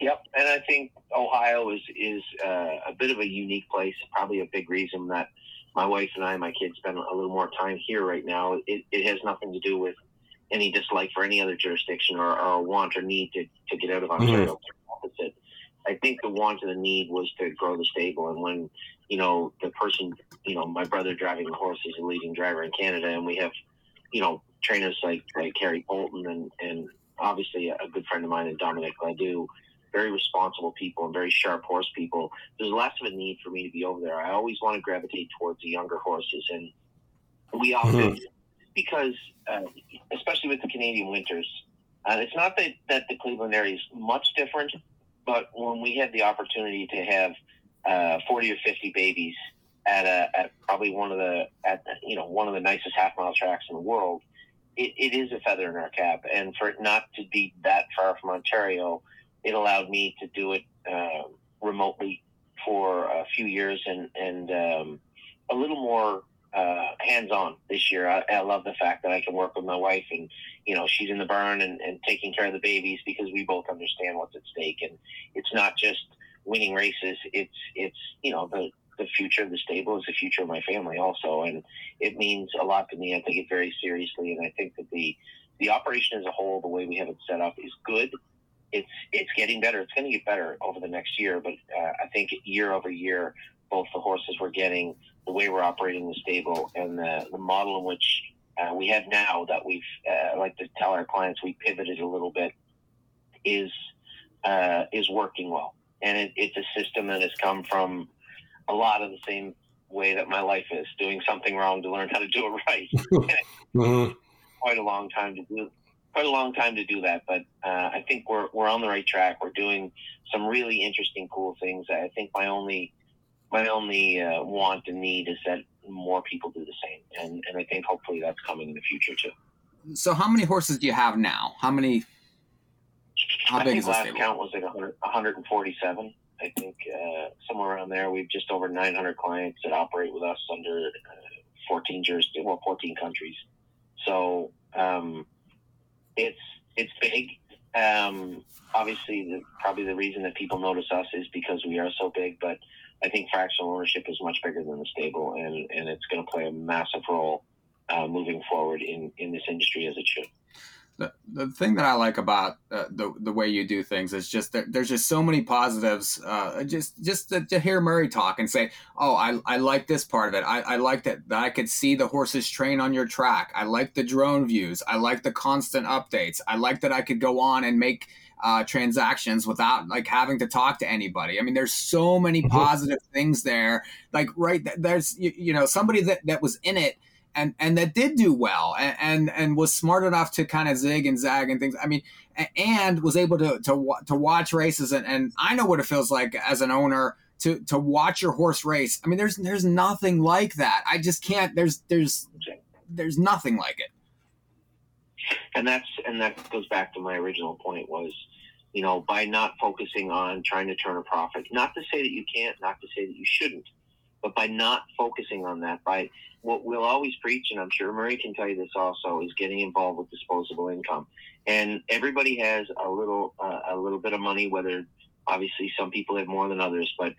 Yep, and I think Ohio is is uh, a bit of a unique place. Probably a big reason that my wife and I, my kids, spend a little more time here right now. It, it has nothing to do with any dislike for any other jurisdiction or, or want or need to, to get out of Ontario. Mm-hmm. Opposite. I think the want and the need was to grow the stable. And when, you know, the person, you know, my brother driving the horse is a leading driver in Canada, and we have, you know, trainers like, like Harry Poulton and, and obviously a good friend of mine, and Dominic Ledoux, very responsible people and very sharp horse people, there's less of a need for me to be over there. I always want to gravitate towards the younger horses, and we often mm-hmm. Because, uh, especially with the Canadian winters, uh, it's not that that the Cleveland area is much different, but when we had the opportunity to have uh, 40 or 50 babies at a at probably one of the at you know one of the nicest half mile tracks in the world. It, it is a feather in our cap, and for it not to be that far from Ontario, it allowed me to do it uh, remotely for a few years and and um, a little more uh, hands on this year. I, I, love the fact that I can work with my wife and you know she's in the barn and, and taking care of the babies because we both understand what's at stake and it's not just winning races. It's it's you know the the future of the stable is the future of my family also and it means a lot to me. I take it very seriously and I think that the the operation as a whole, the way we have it set up, is good it's it's getting better. It's going to get better over the next year, but uh, I think year over year, both the horses we're getting, the way we're operating the stable, and the, the model in which uh, we have now that we've uh, like to tell our clients we pivoted a little bit is uh, is working well, and it, it's a system that has come from a lot of the same way that my life is doing something wrong to learn how to do it right. mm-hmm. Quite a long time to do quite a long time to do that, but uh, I think we're we're on the right track. We're doing some really interesting, cool things. I think my only my only uh, want and need is that more people do the same, and and I think hopefully that's coming in the future too. So, how many horses do you have now? How many? How I big think last count was like 100, 147. I think uh, somewhere around there. We've just over 900 clients that operate with us under uh, 14 jurisdictions, well, 14 countries. So um, it's it's big. Um, obviously, the, probably the reason that people notice us is because we are so big. But I think fractional ownership is much bigger than the stable, and and it's going to play a massive role uh, moving forward in in this industry as it should the, the thing that I like about uh, the the way you do things is just that there's just so many positives. Uh, just just to, to, hear Murray talk and say, "Oh, I, I like this part of it. I, I like that, that I could see the horses train on your track. I like the drone views. I like the constant updates. I like that I could go on and make." Uh, transactions without like having to talk to anybody. I mean, there's so many mm-hmm. positive things there. Like, right, there's you, you know somebody that that was in it and and that did do well and and, and was smart enough to kind of zig and zag and things. I mean, and was able to to to watch races and, and I know what it feels like as an owner to to watch your horse race. I mean, there's there's nothing like that. I just can't. There's there's there's nothing like it. And that's and that goes back to my original point was, you know, by not focusing on trying to turn a profit. Not to say that you can't, not to say that you shouldn't, but by not focusing on that, by what we'll always preach, and I'm sure Murray can tell you this also, is getting involved with disposable income. And everybody has a little uh, a little bit of money, whether obviously some people have more than others, but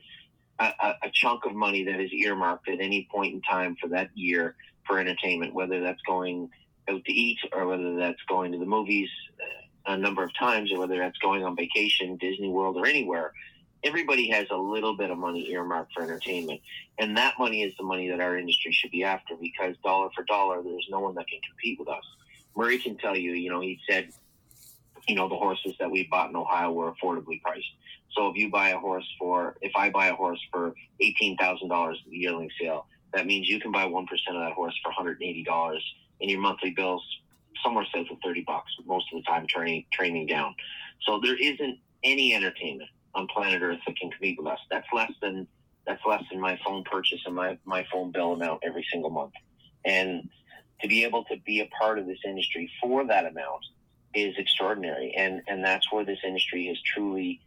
a, a, chunk of money that is earmarked at any point in time for that year for entertainment, whether that's going out to eat or whether that's going to the movies uh, a number of times or whether that's going on vacation, Disney World or anywhere everybody has a little bit of money earmarked for entertainment. And that money is the money that our industry should be after because dollar for dollar, there's no one that can compete with us. Murray can tell you, you know, he said, you know, the horses that we bought in Ohio were affordably priced. So if you buy a horse for, if I buy a horse for $18,000 at the yearling sale, that means you can buy 1% of that horse for $180 and your monthly bills somewhere south of 30 bucks most of the time training, training down. So there isn't any entertainment on planet Earth that can compete with us. That's less than that's less than my phone purchase and my, my phone bill amount every single month. And to be able to be a part of this industry for that amount is extraordinary. And and that's where this industry has truly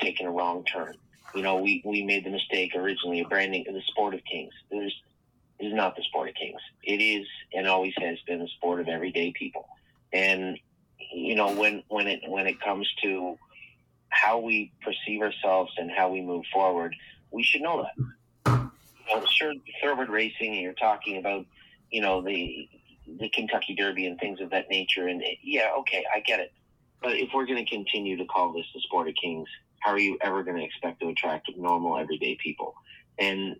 taken a wrong turn. You know, we, we made the mistake originally of branding the sport of kings. There's it is not the sport of kings. It is and always has been the sport of everyday people. And you know, when when it when it comes to how we perceive ourselves and how we move forward, we should know that. Know, sure, thoroughbred racing, you're talking about, you know, the the Kentucky Derby and things of that nature, and yeah, okay, I get it. But if we're going to continue to call this the sport of kings, how are you ever going to expect to attract normal, everyday people? And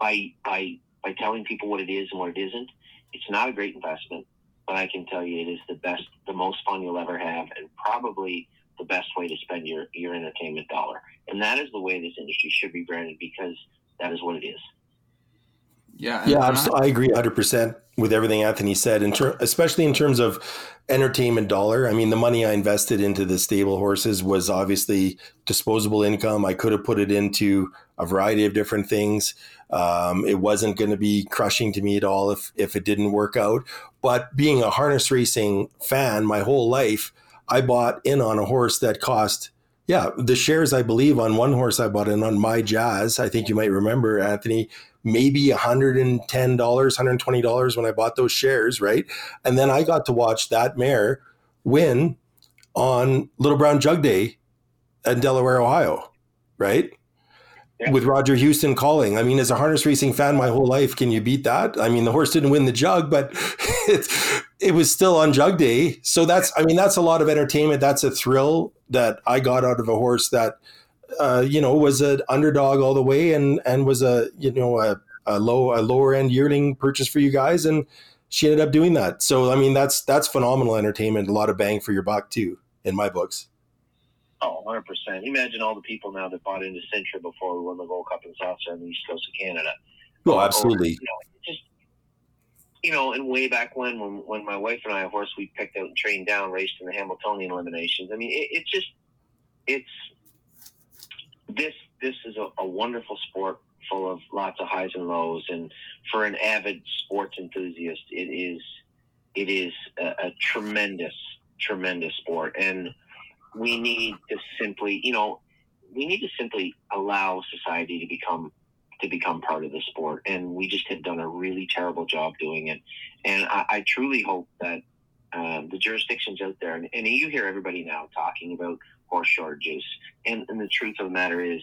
by by by telling people what it is and what it isn't, it's not a great investment. But I can tell you, it is the best, the most fun you'll ever have, and probably the best way to spend your, your entertainment dollar. And that is the way this industry should be branded because that is what it is. Yeah, yeah, I, I agree 100% with everything Anthony said, in ter- especially in terms of entertainment dollar. I mean, the money I invested into the stable horses was obviously disposable income. I could have put it into a variety of different things. Um, it wasn't going to be crushing to me at all if, if it didn't work out. But being a harness racing fan my whole life, I bought in on a horse that cost, yeah, the shares I believe on one horse I bought in on my Jazz. I think you might remember Anthony, maybe $110, $120 when I bought those shares, right? And then I got to watch that mare win on Little Brown Jug Day in Delaware, Ohio, right? Yeah. With Roger Huston calling. I mean, as a harness racing fan my whole life, can you beat that? I mean, the horse didn't win the jug, but it's it was still on jug day. So that's, I mean, that's a lot of entertainment. That's a thrill that I got out of a horse that, uh, you know, was an underdog all the way and, and was a, you know, a, a low, a lower end yearling purchase for you guys. And she ended up doing that. So, I mean, that's, that's phenomenal entertainment. A lot of bang for your buck too, in my books. Oh, 100%. Imagine all the people now that bought into Sintra before we won the Gold Cup and Saucer on the East Coast of Canada. Oh, absolutely. Or, you know, just you know, and way back when, when, when my wife and I, of course, we picked out and trained down, raced in the Hambletonian eliminations. I mean, it, it's just, it's this. This is a, a, wonderful sport full of lots of highs and lows, and for an avid sports enthusiast, it is, it is a, a tremendous, tremendous sport, and we need to simply, you know, we need to simply allow society to become to become part of the sport. And we just had done a really terrible job doing it. And I, I truly hope that um, the jurisdictions out there, and, and you hear everybody now talking about horse shortages, and, and the truth of the matter is,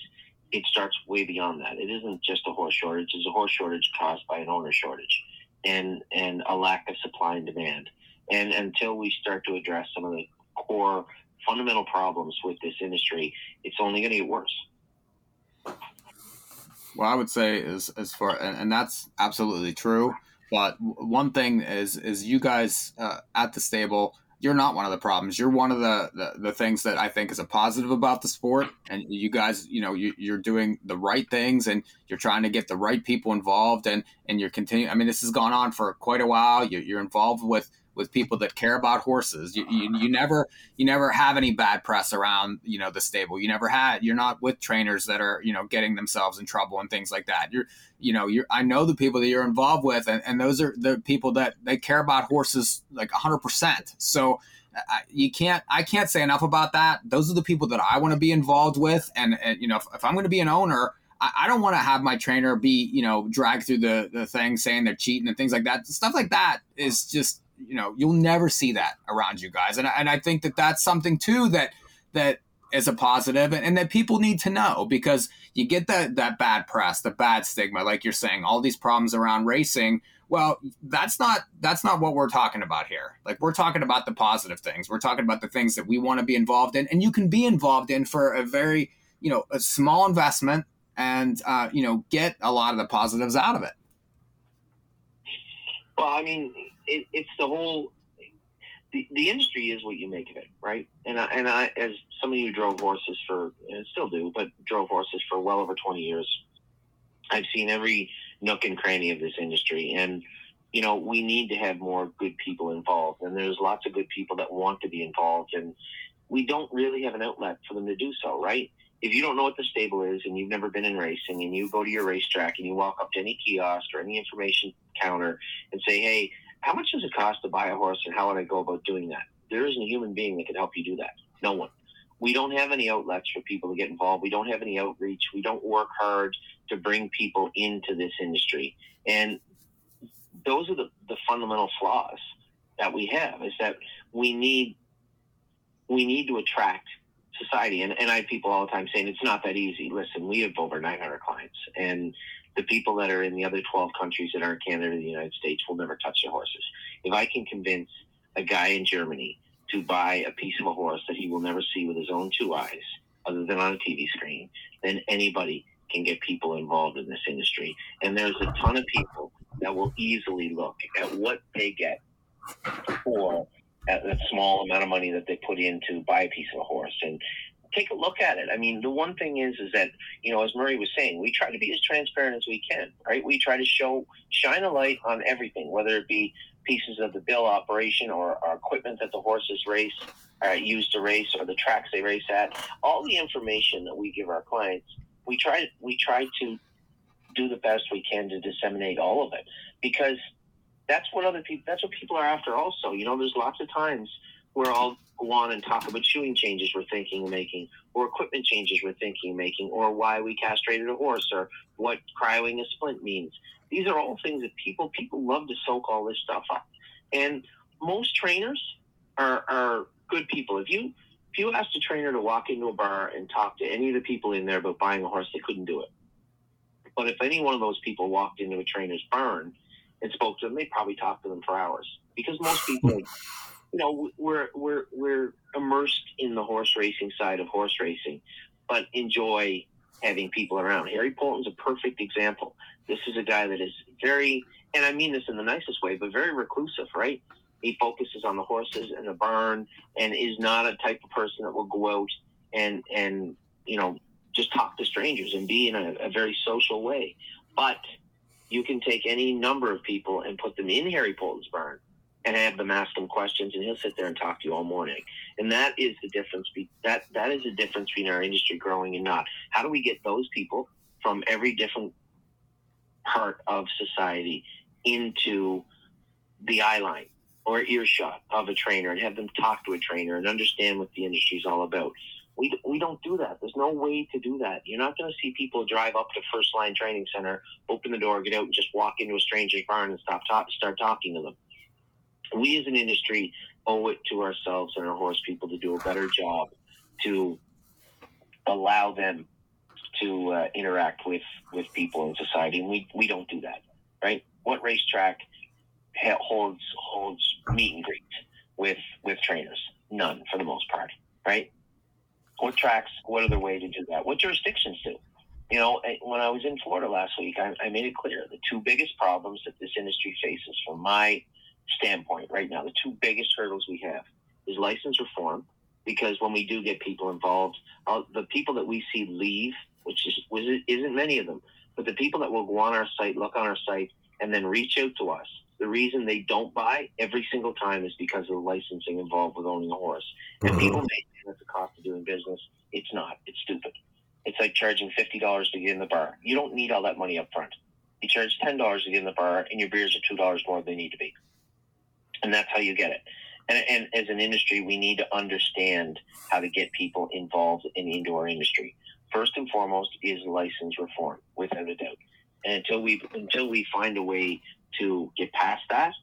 it starts way beyond that. It isn't just a horse shortage; it's a horse shortage caused by an owner shortage, and and a lack of supply and demand. And until we start to address some of the core fundamental problems with this industry, it's only going to get worse. Well, I would say is as far, and, and that's absolutely true. But one thing is, is you guys uh, at the stable, you're not one of the problems. You're one of the, the, the things that I think is a positive about the sport. And you guys, you know, you, you're doing the right things and you're trying to get the right people involved and, and you're continuing. I mean, this has gone on for quite a while. You're, you're involved with with people that care about horses. You, you, you, never you never have any bad press around you know the stable. You never had. You're not with trainers that are you know getting themselves in trouble and things like that. You're you know you're I know the people that you're involved with, and, and those are the people that they care about horses like 100. percent So. I, you can't. I can't say enough about that. Those are the people that I want to be involved with, and, and you know, if, if I'm going to be an owner, I, don't want to have my trainer be, you know, dragged through the, the thing saying they're cheating and things like that. Stuff like that is just you know you'll never see that around you guys. And, and i think that that's something too that that is a positive and, and that people need to know because you get that that bad press the bad stigma like you're saying all these problems around racing. Well that's not that's not what we're talking about here. Like we're talking about the positive things. We're talking about the things that we want to be involved in. And you can be involved in for a very you know a small investment and uh, you know get a lot of the positives out of it. Well i mean it, it's the whole the, the industry is what you make of it, right? And I, and I, as somebody who drove horses for, and still do, but drove horses for well over 20 years, I've seen every nook and cranny of this industry. And, you know, we need to have more good people involved. And there's lots of good people that want to be involved. And we don't really have an outlet for them to do so, right? If you don't know what the stable is and you've never been in racing and you go to your racetrack and you walk up to any kiosk or any information counter and say, hey, how much does it cost to buy a horse and how would I go about doing that? There isn't a human being that can help you do that. No one. We don't have any outlets for people to get involved. We don't have any outreach. We don't work hard to bring people into this industry. And those are the, the fundamental flaws that we have is that we need we need to attract society. And, and I have people all the time saying it's not that easy. Listen, we have over 900 clients and the people that are in the other 12 countries that aren't Canada or the United States will never touch their horses. If I can convince a guy in Germany to buy a piece of a horse that he will never see with his own two eyes, other than on a TV screen, then anybody can get people involved in this industry. And there's a ton of people that will easily look at what they get for that small amount of money that they put in to buy a piece of a horse. And take a look at it. I mean, the one thing is, is that you know, as Murray was saying, we try to be as transparent as we can, right? We try to show, shine a light on everything, whether it be pieces of the bill operation or, our equipment that the horses race, uh, use to race, or the tracks they race at. All the information that we give our clients, we try, we try to do the best we can to disseminate all of it because that's what other people, that's what people are after. Also, you know, there's lots of times where I'll go on and talk about shoeing changes we're thinking of making, or equipment changes we're thinking of making, or why we castrated a horse, or what cryoing a splint means. These are all things that people people love to soak all this stuff up. And most trainers are, are good people. If you if you asked a trainer to walk into a bar and talk to any of the people in there about buying a horse, they couldn't do it. But if any one of those people walked into a trainer's barn and spoke to them, they'd probably talk to them for hours because most people you know, we're we're we're immersed in the horse racing side of horse racing, but enjoy having people around. Harry Poulton's a perfect example. This is a guy that is very, and I mean this in the nicest way, but very reclusive, right? He focuses on the horses and the barn, and is not a type of person that will go out and and you know just talk to strangers and be in a, a very social way. But you can take any number of people and put them in Harry Poulton's barn and I have them ask him questions, and he'll sit there and talk to you all morning. And that is the difference. Be- that that is the difference between our industry growing and not. How do we get those people from every different part of society into the eye line or earshot of a trainer and have them talk to a trainer and understand what the industry is all about? We, we don't do that. There's no way to do that. You're not going to see people drive up to First Line Training Center, open the door, get out, and just walk into a stranger's barn and stop talk, start talking to them we as an industry owe it to ourselves and our horse people to do a better job to allow them to uh, interact with with people in society, and we we don't do that, right? What racetrack holds holds meet and greets with with trainers? None, for the most part, right? What tracks? What other way to do that? What jurisdictions do? You know, when I was in Florida last week, I, I made it clear the two biggest problems that this industry faces, from my standpoint right now, the two biggest hurdles we have is license reform, because when we do get people involved, uh, the people that we see leave, which is was isn't many of them, but the people that will go on our site, look on our site, and then reach out to us. The reason they don't buy every single time is because of the licensing involved with owning a horse. And mm-hmm. people may say that's the cost of doing business. It's not. It's stupid. It's like charging fifty dollars to get in the bar. You don't need all that money up front. You charge ten dollars to get in the bar, and your beers are two dollars more than they need to be, and that's how you get it. And, and as an industry, we need to understand how to get people involved in the indoor industry. First and foremost is license reform, without a doubt. And until we until we find a way to get past that,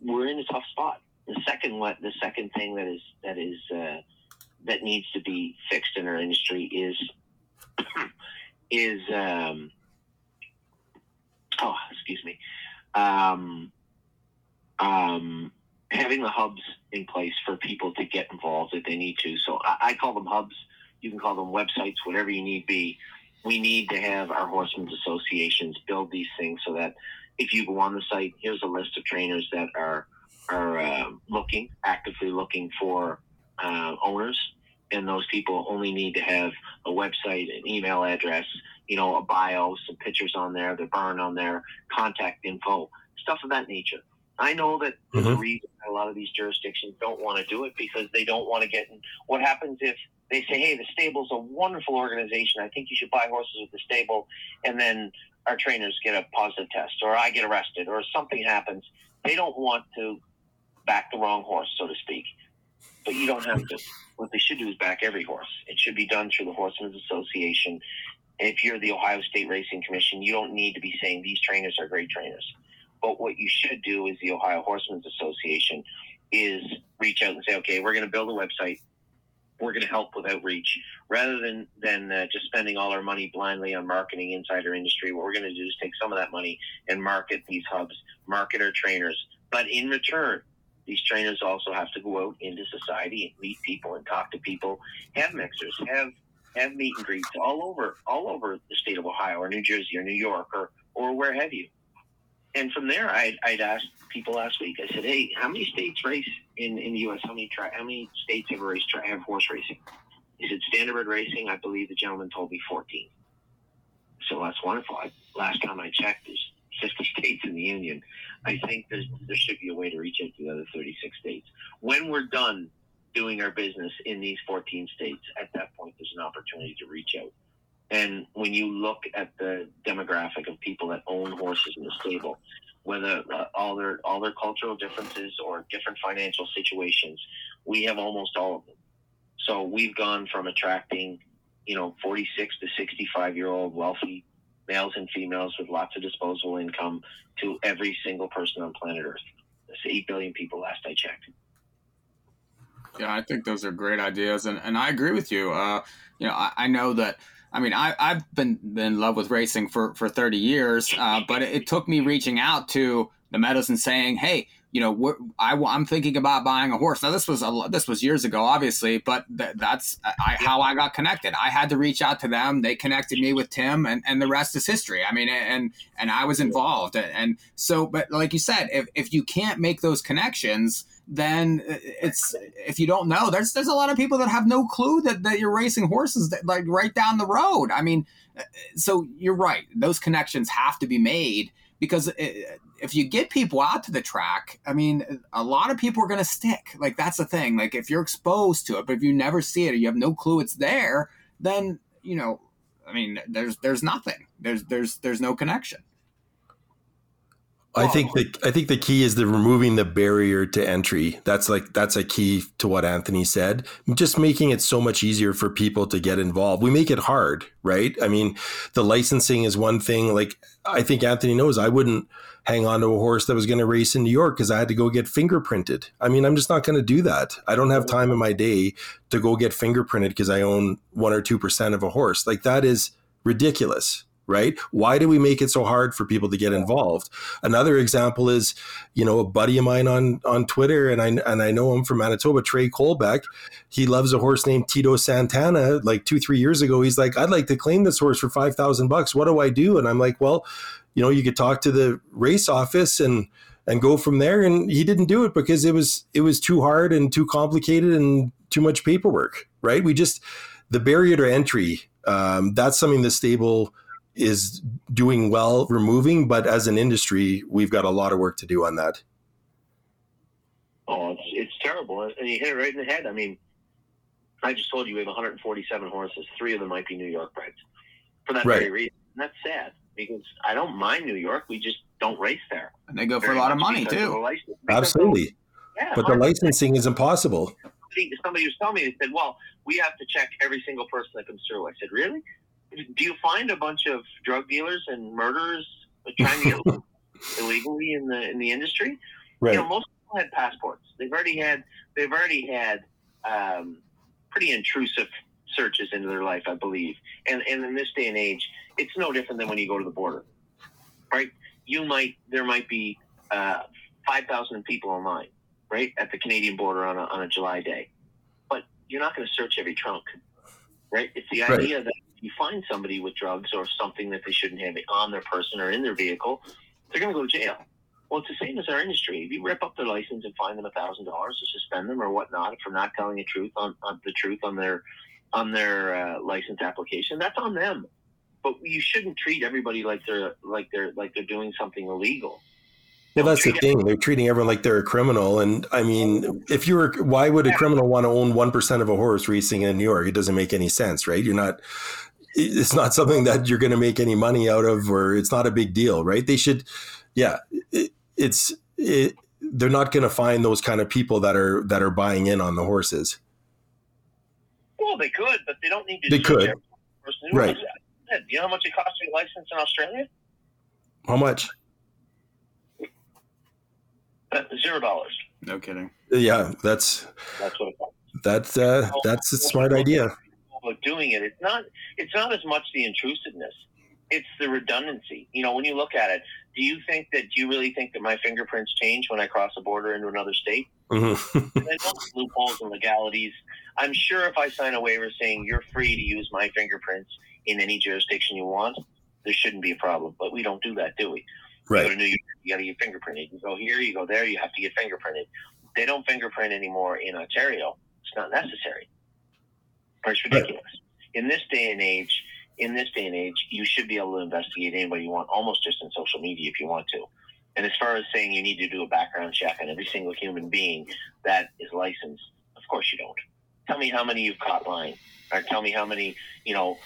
we're in a tough spot. The second what the second thing that is that is uh, that needs to be fixed in our industry is is um, oh excuse me um, um, having the hubs in place for people to get involved if they need to. So I, I call them hubs. You can call them websites, whatever you need be. We need to have our horsemen's associations build these things so that if you go on the site, here's a list of trainers that are are uh, looking actively looking for uh, owners, and those people only need to have a website, an email address, you know, a bio, some pictures on there, their barn on there, contact info, stuff of that nature. I know that mm-hmm. the reason a lot of these jurisdictions don't want to do it because they don't want to get in. What happens if they say, "Hey, the stable's a wonderful organization. I think you should buy horses with the stable," and then our trainers get a positive test, or I get arrested, or something happens. They don't want to back the wrong horse, so to speak. But you don't have to. What they should do is back every horse. It should be done through the Horsemen's Association. If you're the Ohio State Racing Commission, you don't need to be saying these trainers are great trainers. But what you should do is the Ohio Horsemen's Association is reach out and say, okay, we're going to build a website. We're going to help with outreach rather than than uh, just spending all our money blindly on marketing inside our industry. What we're going to do is take some of that money and market these hubs, market our trainers. But in return, these trainers also have to go out into society and meet people and talk to people, have mixers, have have meet and greets all over all over the state of Ohio or New Jersey or New York or or where have you and from there, I'd, I'd asked people last week. I said, "Hey, how many states race in, in the U.S.? How many tra- how many states have race tra- have horse racing?" He said, "Standardbred racing." I believe the gentleman told me 14. So that's wonderful. I, last time I checked, there's 50 states in the union. I think there should be a way to reach out to the other 36 states. When we're done doing our business in these 14 states, at that point, there's an opportunity to reach out and when you look at the demographic of people that own horses in the stable, whether uh, all their all their cultural differences or different financial situations, we have almost all of them. So we've gone from attracting, you know, 46 to 65 year old wealthy males and females with lots of disposable income to every single person on planet Earth. That's 8 billion people last I checked. Yeah, I think those are great ideas, and, and I agree with you. Uh, you know, I, I know that I mean, I, I've been, been in love with racing for, for 30 years, uh, but it, it, took me reaching out to the Meadows and saying, hey, you know, I, am thinking about buying a horse. Now, this was a, this was years ago, obviously, but th- that's I, how I got connected. I had to reach out to them. They connected me with Tim, and, and the rest is history. I mean, and and I was involved, and so, but like you said, if if you can't make those connections, then it's if you don't know, there's there's a lot of people that have no clue that, that you're racing horses that, like right down the road. I mean, uh, so you're right; those connections have to be made because uh, if you get people out to the track, I mean, a lot of people are going to stick. Like that's the thing. Like if you're exposed to it, but if you never see it or you have no clue it's there, then you know, I mean, there's there's nothing. There's there's there's no connection. I think the I think the key is the removing the barrier to entry. That's like that's a key to what Anthony said. Just making it so much easier for people to get involved. We make it hard, right? I mean, the licensing is one thing. Like I think Anthony knows, I wouldn't hang on to a horse that was going to race in New York because I had to go get fingerprinted. I mean, I'm just not going to do that. I don't have time in my day to go get fingerprinted because I own one or two percent of a horse. Like that is ridiculous right? Why do we make it so hard for people to get involved? Another example is, you know, a buddy of mine on on Twitter, and I and I know him from Manitoba, Trey Colbeck. He loves a horse named Tito Santana. Like two three years ago, he's like, I'd like to claim this horse for five thousand bucks. What do I do? And I'm like, well, you know, you could talk to the race office and and go from there. And he didn't do it because it was it was too hard and too complicated and too much paperwork. Right? We just the barrier to entry. Um, that's something the stable is doing well removing, but as an industry, we've got a lot of work to do on that. Oh, it's, it's terrible. And you hit it right in the head. I mean, I just told you we have 147 horses. Three of them might be New York breds for that right. very reason. And that's sad because I don't mind New York. We just don't race there. And they go for a lot of money, too. Absolutely. Yeah, but the licensing is impossible. Somebody, somebody was telling me, they said, well, we have to check every single person that comes through. I said, really? Do you find a bunch of drug dealers and murderers trying to get illegally in the in the industry? Right. You know, most people had passports. They've already had they've already had um, pretty intrusive searches into their life, I believe. And and in this day and age, it's no different than when you go to the border, right? You might there might be uh, five thousand people online, right, at the Canadian border on a, on a July day, but you're not going to search every trunk, right? It's the idea right. that you find somebody with drugs or something that they shouldn't have on their person or in their vehicle, they're going to go to jail. Well, it's the same as our industry. If you rip up their license and fine them a thousand dollars to suspend them or whatnot for not telling the truth on, on the truth on their on their uh, license application, that's on them. But you shouldn't treat everybody like they're like they're like they're doing something illegal. Well, that's the thing. They're treating everyone like they're a criminal. And I mean, if you were, why would a criminal want to own 1% of a horse racing in New York? It doesn't make any sense, right? You're not, it's not something that you're going to make any money out of, or it's not a big deal, right? They should, yeah, it, it's it, they're not going to find those kind of people that are that are buying in on the horses. Well, they could, but they don't need to. They could, right? Do you know how much it costs to get license in Australia? How much? Uh, zero dollars. No kidding. Yeah, that's that's what it costs. That's uh, that's a smart idea of doing it. It's not it's not as much the intrusiveness. It's the redundancy. You know, when you look at it, do you think that do you really think that my fingerprints change when I cross a border into another state? Mm-hmm. loopholes and legalities. I'm sure if I sign a waiver saying you're free to use my fingerprints in any jurisdiction you want, there shouldn't be a problem. But we don't do that, do we? Right. You go to New York, you got to get fingerprinted. You go here, you go there, you have to get fingerprinted. They don't fingerprint anymore in Ontario. It's not necessary. It's ridiculous. Right. In this day and age, in this day and age, you should be able to investigate anybody you want, almost just in social media if you want to. And as far as saying you need to do a background check on every single human being that is licensed, of course you don't. Tell me how many you've caught lying, or tell me how many you know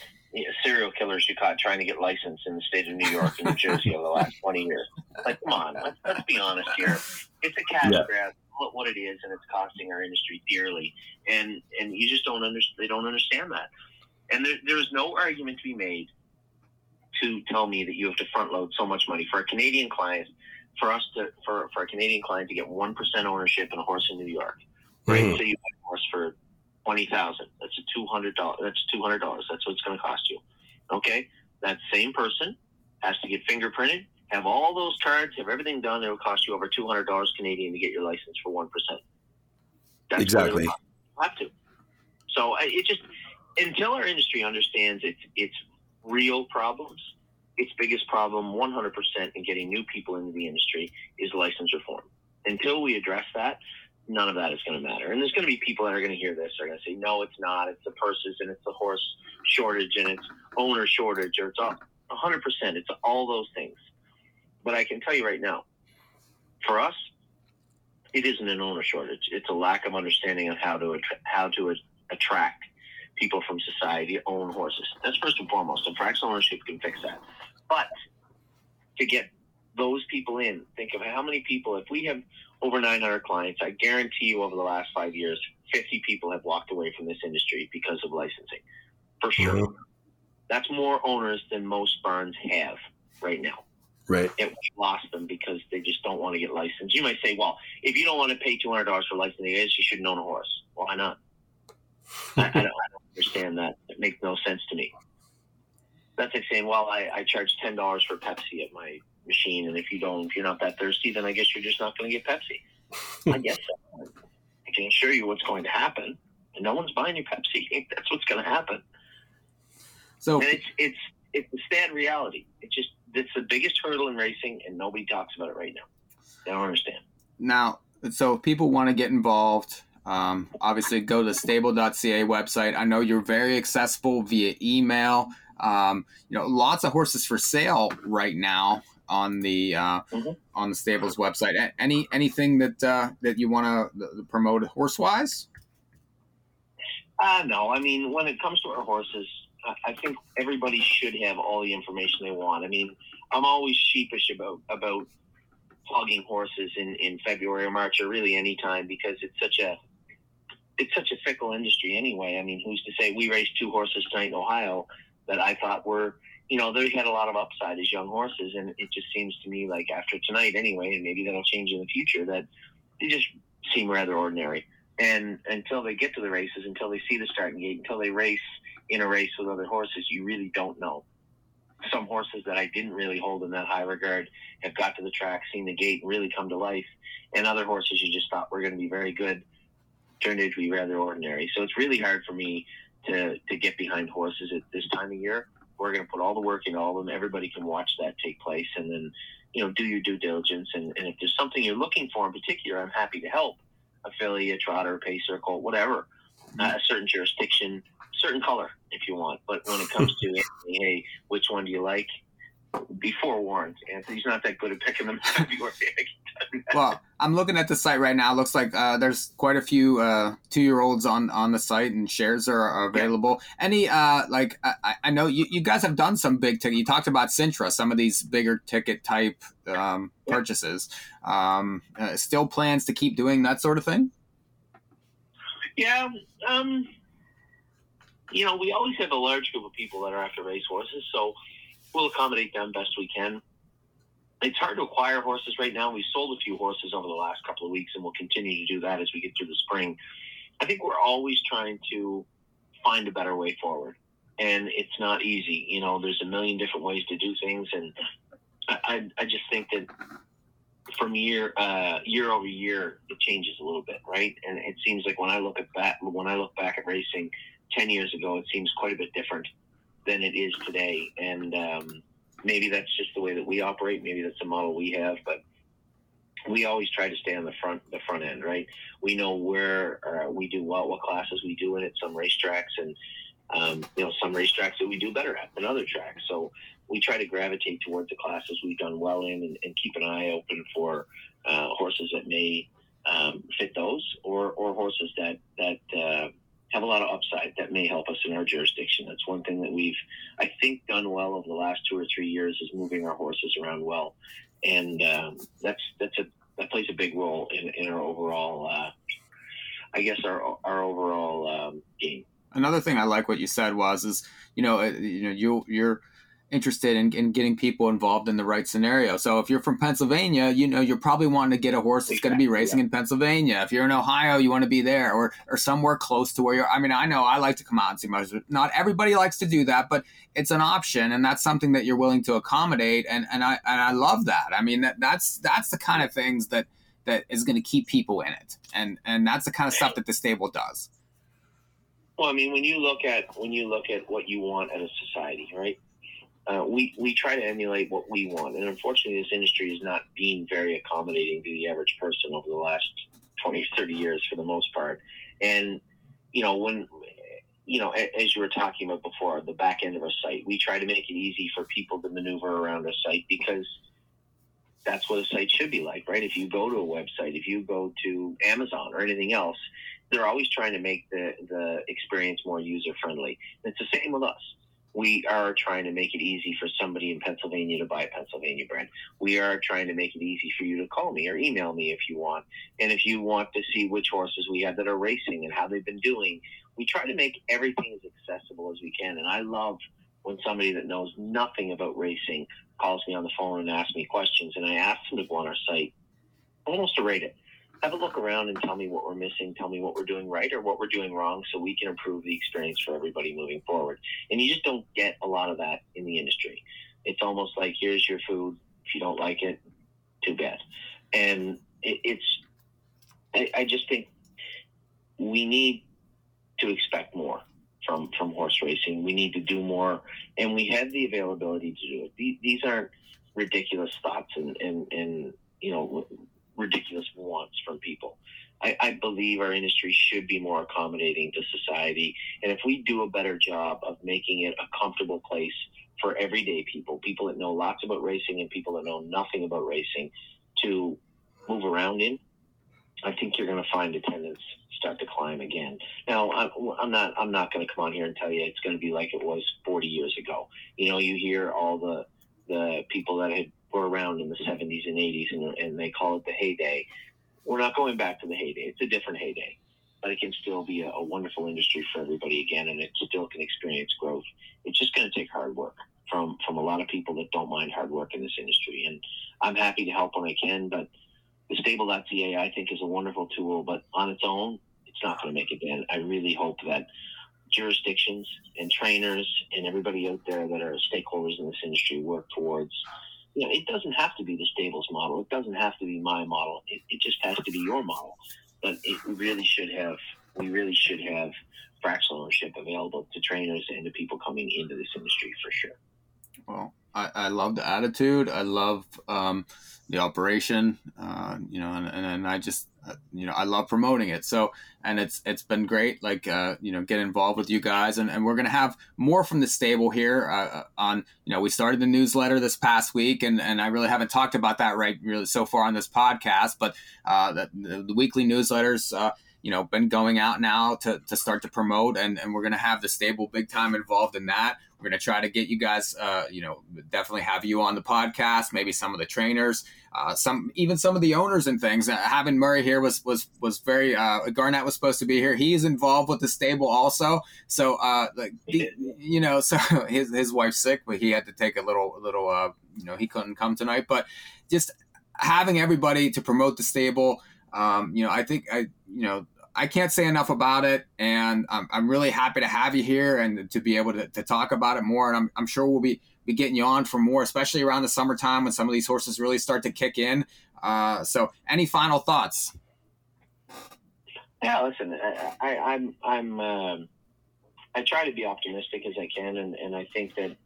serial killers you caught trying to get licensed in the state of New York and New Jersey over the last twenty years. Like, come on, let's, let's be honest here. It's a cash yeah. grab what it is, and it's costing our industry dearly. And and you just don't understand. They don't understand that. And there, there's no argument to be made to tell me that you have to front load so much money for a Canadian client. For us to for, for a Canadian client to get one percent ownership in a horse in New York, right? Mm-hmm. So you buy a horse for twenty thousand. That's a two hundred dollars. That's two hundred dollars. That's what it's going to cost you. Okay, that same person has to get fingerprinted have all those cards, have everything done, it will cost you over two hundred dollars Canadian to get your license for one percent. Exactly. Have to. So it just until our industry understands its its real problems, its biggest problem, one hundred percent, in getting new people into the industry is license reform. Until we address that, none of that is going to matter. And there's going to be people that are going to hear this. Are going to say, "No, it's not. It's the purses and it's the horse shortage and it's owner shortage or it's all." 100%. It's all those things. But I can tell you right now, for us, it isn't an owner shortage. It's a lack of understanding of how to attra- how to attract people from society to own horses. That's first and foremost. And Frax ownership can fix that. But to get those people in. Think of how many people, if we have over 900 clients, I guarantee you over the last five years, 50 people have walked away from this industry because of licensing, for sure. Mm-hmm. That's more owners than most barns have right now. Right. And we lost them because they just don't want to get licensed. You might say, well, if you don't want to pay $200 for licensing, you shouldn't own a horse. Why not? I, I, don't, I, don't, understand that. It makes no sense to me. That's like saying, well, I, I charge $10 for Pepsi at my machine, and if you don't, if you're not that thirsty, then I guess you're just not going to get Pepsi. I guess so. I can assure you what's going to happen, and no one's buying your Pepsi. That's what's going to happen. So and it's it's it's the sad reality. It's just it's the biggest hurdle in racing, and nobody talks about it right now. They don't understand. Now, so if people want to get involved, um, obviously go to the stable.ca website. I know you're very accessible via email. Um, you know, lots of horses for sale right now on the uh, mm-hmm. on the stables website. Any anything that uh, that you want to promote horse wise? Uh, no, I mean when it comes to our horses, I think everybody should have all the information they want. I mean, I'm always sheepish about about plugging horses in in February or March or really any time because it's such a it's such a fickle industry anyway. I mean, who's to say we raced two horses tonight in Ohio that I thought were you know, they had a lot of upside as young horses, and it just seems to me like after tonight, anyway, and maybe that'll change in the future, that they just seem rather ordinary. And until they get to the races, until they see the starting gate, until they race in a race with other horses, you really don't know. Some horses that I didn't really hold in that high regard have got to the track, seen the gate, and really come to life. And other horses you just thought were going to be very good turned out to be rather ordinary. So it's really hard for me to to get behind horses at this time of year we're going to put all the work into all of them. Everybody can watch that take place, and then you know do your due diligence. And, and if there's something you're looking for in particular, I'm happy to help. A filly, trotter, pacer, colt, whatever, mm-hmm. uh, a certain jurisdiction, certain color if you want. But when it comes to hey, which one do you like? Be forewarned, Anthony's not that good at picking them. well, I'm looking at the site right now. It looks like uh, there's quite a few uh, two year olds on on the site, and shares are, available. Yeah. Any uh, like I, I, know you, you guys have done some big ticket. You talked about Sintra, some of these bigger ticket type um, purchases. Um, uh, still plans to keep doing that sort of thing. Yeah, um, you know, we always have a large group of people that are after racehorses, so we'll accommodate them best we can it's hard to acquire horses right now. We sold a few horses over the last couple of weeks, and we'll continue to do that as we get through the spring. I think we're always trying to find a better way forward, and it's not easy. You know, there's a million different ways to do things, and I, I just think that from year uh, year over year, it changes a little bit, right? And it seems like when I look at that, when I look back at racing ten years ago, it seems quite a bit different than it is today, and um, maybe that's just the way that we operate. Maybe that's the model we have, but we always try to stay on the front the front end, right? We know where uh, we do well, what classes we do in it, some racetracks, and um, you know some racetracks that we do better at than other tracks. So we try to gravitate towards the classes we've done well in, and, and keep an eye open for uh, horses that may um, fit those, or or horses that that uh, have a lot of upside that may help us in our jurisdiction. That's one thing that we've, I think, done well over the last two or three years is moving our horses around well, and um, that's that's a that plays a big role in, in our overall, uh, I guess our our overall um, game. Another thing I like what you said was is you know uh, you know you you're interested in, in getting people involved in the right scenario. So if you're from Pennsylvania, you know you're probably wanting to get a horse that's exactly, going to be racing yeah. in Pennsylvania. If you're in Ohio, you want to be there or or somewhere close to where you're. I mean, I know I like to come out and see my. Not everybody likes to do that, but it's an option, and that's something that you're willing to accommodate. And and I and I love that. I mean, that that's that's the kind of things that that is going to keep people in it, and and that's the kind of stuff that the stable does. Well, I mean, when you look at when you look at what you want as a society, right? Uh, we we try to emulate what we want, and unfortunately, this industry is not being very accommodating to the average person over the last 20, 30 years for the most part. And you know, when you know, as you were talking about before, the back end of a site, we try to make it easy for people to maneuver around a site because that's what a site should be like, right? If you go to a website, if you go to Amazon or anything else, they're always trying to make the the experience more user friendly. It's the same with us we are trying to make it easy for somebody in Pennsylvania to buy a Pennsylvania brand. We are trying to make it easy for you to call me or email me if you want. And if you want to see which horses we have that are racing and how they've been doing, we try to make everything as accessible as we can. And I love when somebody that knows nothing about racing calls me on the phone and asks me questions. And I ask them to go on our site almost to rate it have a look around and tell me what we're missing, tell me what we're doing right or what we're doing wrong so we can improve the experience for everybody moving forward. And you just don't get a lot of that in the industry. It's almost like here's your food. If you don't like it, too bad. And it, it's, I, I just think we need to expect more from, from horse racing. We need to do more, and we have the availability to do it. These, these aren't ridiculous thoughts and, and, and you know, ridiculous wants from people. I, I, believe our industry should be more accommodating to society. And if we do a better job of making it a comfortable place for everyday people, people that know lots about racing and people that know nothing about racing, to move around in, I think you're going to find attendance start to climb again. Now, I'm not I'm not going to come on here and tell you it's going to be like it was 40 years ago. You know, you hear all the the people that had were around in the 70s and 80s, and, and they call it the heyday. We're not going back to the heyday. It's a different heyday, but it can still be a, a wonderful industry for everybody again, and it still can experience growth. It's just going to take hard work from from a lot of people that don't mind hard work in this industry, and I'm happy to help when I can. But thestable.ca I think is a wonderful tool, but on its own, it's not going to make it. And I really hope that jurisdictions and trainers and everybody out there that are stakeholders in this industry work towards you know, it doesn't have to be the stables model. It doesn't have to be my model. It, it just has to be your model. But it really should have, we really should have fractional ownership available to trainers and to people coming into this industry for sure. Well, I, I love the attitude. I love um, the operation, uh, you know, and, and I just, you know, I love promoting it. So, and it's it's been great, like uh, you know, get involved with you guys, and, and we're gonna have more from the stable here. Uh, uh, on you know, we started the newsletter this past week, and and I really haven't talked about that right really so far on this podcast, but uh, the, the, weekly newsletters you know been going out now to, to start to promote and, and we're going to have the stable big time involved in that. We're going to try to get you guys uh, you know definitely have you on the podcast maybe some of the trainers uh, some even some of the owners and things. Uh, having murray here was was was very uh, garnett was supposed to be here. He's involved with the stable also. So uh like the, you know so his, his wife's sick but he had to take a little little uh you know he couldn't come tonight. But just having everybody to promote the stable um, you know, I think I, you know, I can't say enough about it, and I'm, I'm really happy to have you here and to be able to, to talk about it more. And I'm, I'm sure we'll be be getting you on for more, especially around the summertime when some of these horses really start to kick in. Uh, so, any final thoughts? Yeah, listen, I, I, I'm I'm um, I try to be optimistic as I can, and, and I think that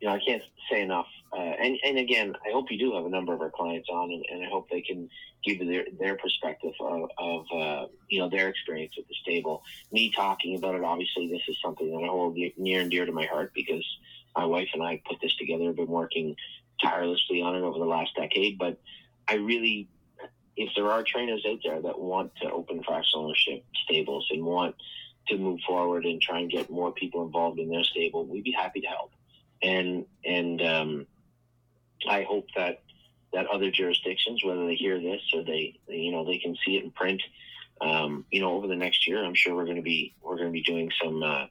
you know I can't say enough. Uh, and and again, I hope you do have a number of our clients on, and, and I hope they can give their their perspective of, of uh, you know their experience with the stable. Me talking about it, obviously, this is something that I hold near and dear to my heart because my wife and I put this together. Have been working tirelessly on it over the last decade, but I really, if there are trainers out there that want to open fractional ownership stables and want to move forward and try and get more people involved in their stable, we'd be happy to help. And and um, I hope that that other jurisdictions, whether they hear this or they, you know, they can see it in print. Um, you know, over the next year, I'm sure we're going to be we're going to be doing some uh,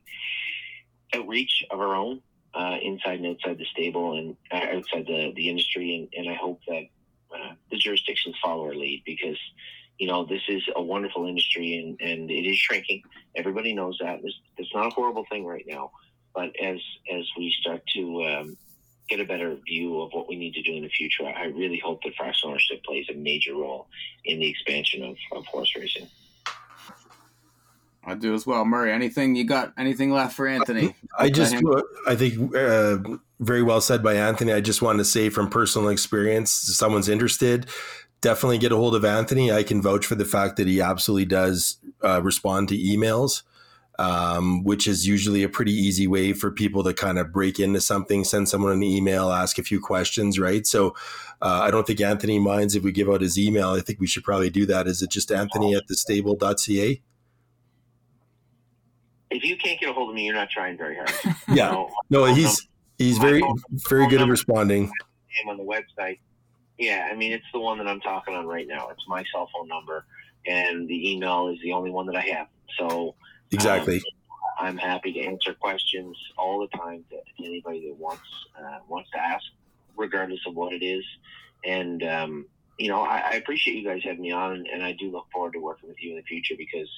outreach of our own uh, inside and outside the stable and uh, outside the the industry, and, and I hope that uh, the jurisdictions follow our lead because you know this is a wonderful industry and, and it is shrinking. Everybody knows that. It's, it's not a horrible thing right now, but as as we start to um, get a better view of what we need to do in the future, I really hope that fractional ownership plays a major role in the expansion of, of horse racing. I do as well, Murray. Anything you got? Anything left for Anthony? I just, I think, uh, very well said by Anthony. I just wanted to say from personal experience, if someone's interested, definitely get a hold of Anthony. I can vouch for the fact that he absolutely does uh, respond to emails um, which is usually a pretty easy way for people to kind of break into something, send someone an email, ask a few questions, right? So uh, I don't think Anthony minds if we give out his email. I think we should probably do that. Is it just Anthony at thestable.ca? if you can't get a hold of me, you're not trying very hard. Yeah. So, No, he's he's very very good at responding. on the website. Yeah, I mean it's the one that I'm talking on right now. It's my cell phone number, and the email is the only one that I have. So Exactly. I'm happy to answer questions all the time to, to anybody that wants uh, wants to ask, regardless of what it is. And um, you know, I, I appreciate you guys having me on, and, and I do look forward to working with you in the future because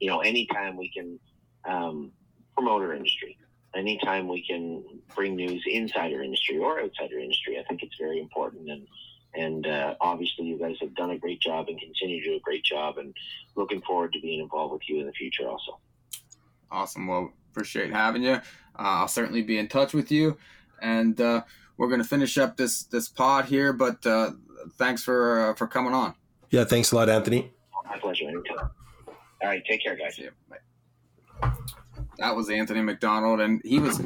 you know, anytime we can um, promote our industry, anytime we can bring news inside our industry or outside our industry, I think it's very important. And and uh, obviously, you guys have done a great job and continue to do a great job. And looking forward to being involved with you in the future, also. Awesome. Well, appreciate having you. Uh, I'll certainly be in touch with you, and uh, we're going to finish up this this pod here. But uh, thanks for uh, for coming on. Yeah, thanks a lot, Anthony. My pleasure. Anytime. All right. Take care, guys. Yeah. That was Anthony MacDonald, and he was,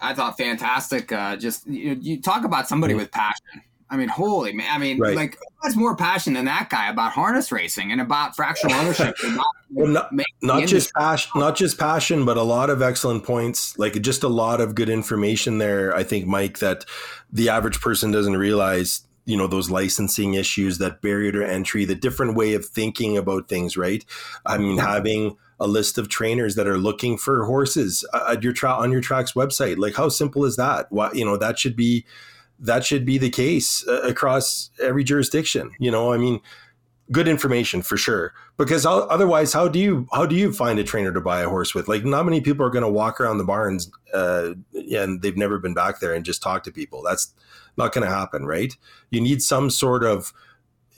I thought, fantastic. Uh, just you, you talk about somebody with passion. I mean, holy man! I mean, Right. like, who has more passion than that guy about harness racing and about fractional ownership? about Well, not- Not just passion, not just passion, but a lot of excellent points. Like just a lot of good information there. I think, Mike, that the average person doesn't realize. You know those licensing issues, that barrier to entry, the different way of thinking about things. Right? I mean, having a list of trainers that are looking for horses uh, at your tra- on your track's website. Like, how simple is that? Why, you know, that should be that should be the case uh, across every jurisdiction. You know, I mean, good information for sure. Because how, otherwise, how do you how do you find a trainer to buy a horse with? Like, not many people are going to walk around the barns uh, and they've never been back there and just talk to people. That's not going to happen, right? You need some sort of,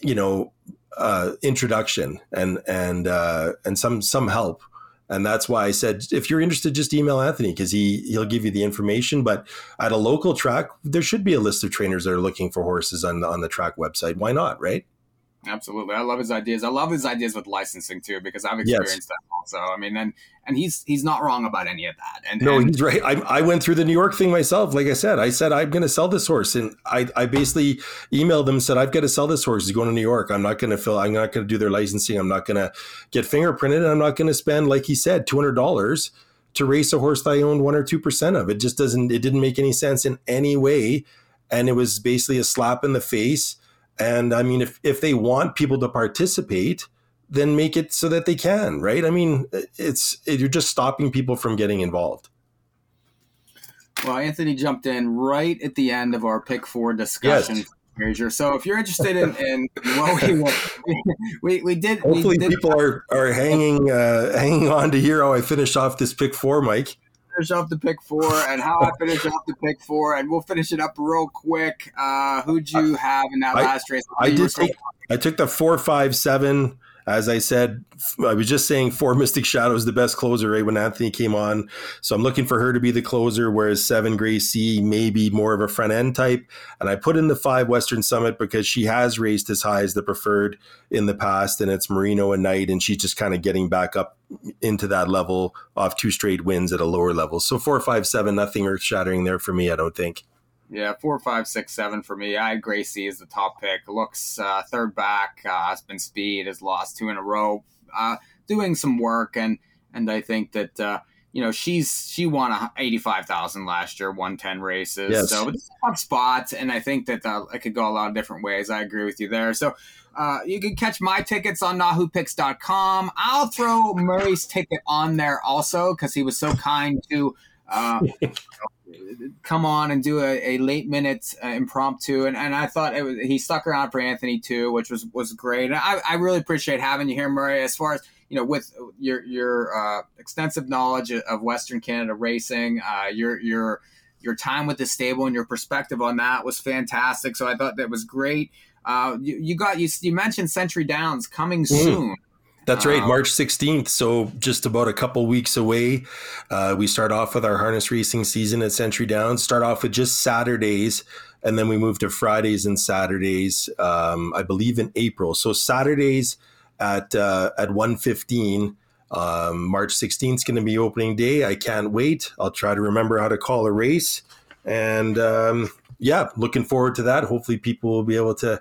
you know, uh, introduction and and uh, and some some help. And that's why I said, if you're interested, just email Anthony because he he'll give you the information. But at a local track, there should be a list of trainers that are looking for horses on the, on the track website. Why not, right? Absolutely, I love his ideas. I love his ideas with licensing too, because I've Yes. experienced that also. I mean, and and he's he's not wrong about any of that. And No, and, he's right. I, I went through the New York thing myself. Like I said, I said I'm going to sell this horse, and I, I basically emailed them said I've got to sell this horse. He's going to New York. I'm not going to fill. I'm not going to do their licensing. I'm not going to get fingerprinted. And I'm not going to spend, like he said, two hundred dollars to race a horse that I owned one or two percent of. It just doesn't. It didn't make any sense in any way, and it was basically a slap in the face. And I mean, if if they want people to participate, then make it so that they can, right? I mean, it's you're just stopping people from getting involved. Well, Anthony jumped in right at the end of our pick four discussion. Fraser. So if you're interested in, in what we, we we did, Hopefully, we did people are are hanging uh, hanging on to hear how I finished off this pick four, Mike. Finish off the pick four and how I finish off the pick four, and we'll finish it up real quick. Uh, who'd you have in that I- last race? I did take I took the four five seven. As I said, I was just saying four Mystic Shadows the best closer right when Anthony came on. So I'm looking for her to be the closer, whereas seven Gracie may be more of a front end type. And I put in the five Western Summit because she has raced as high as the preferred in the past, and it's Marino and Knight, and she's just kind of getting back up into that level off two straight wins at a lower level. So four five seven, nothing earth shattering there for me, I don't think. Yeah, four, five, six, seven for me. I had Gracie as the top pick. Looks uh, third back. Uh, has been speed. Has lost two in a row. Uh, doing some work, and and I think that uh, you know she's she won eighty five thousand last year, won ten races. Yes. So it's a tough spot, and I think that uh, it could go a lot of different ways. I agree with you there. So. Uh, you can catch my tickets on NahuPicks.com. I'll throw Murray's ticket on there also because he was so kind to uh, come on and do a, a late minute uh, impromptu. And, and I thought it was, he stuck around for Anthony too which was was great. And I, I really appreciate having you here Murray as far as you know with your your uh, extensive knowledge of Western Canada racing uh, your your your time with the stable and your perspective on that was fantastic. So I thought that was great. Uh, you, you got you, you mentioned Century Downs coming soon That's right, March 16th. So just about a couple weeks away. Uh, we start off with our harness racing season at Century Downs. Start off with just Saturdays, and then we move to Fridays and Saturdays. Um, I believe in April. So Saturdays at uh, at 1:15. Um, March 16th is going to be opening day. I can't wait. I'll try to remember how to call a race, and um, yeah, looking forward to that. Hopefully, people will be able to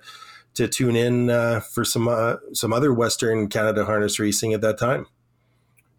to tune in uh, for some uh, some other Western Canada harness racing at that time.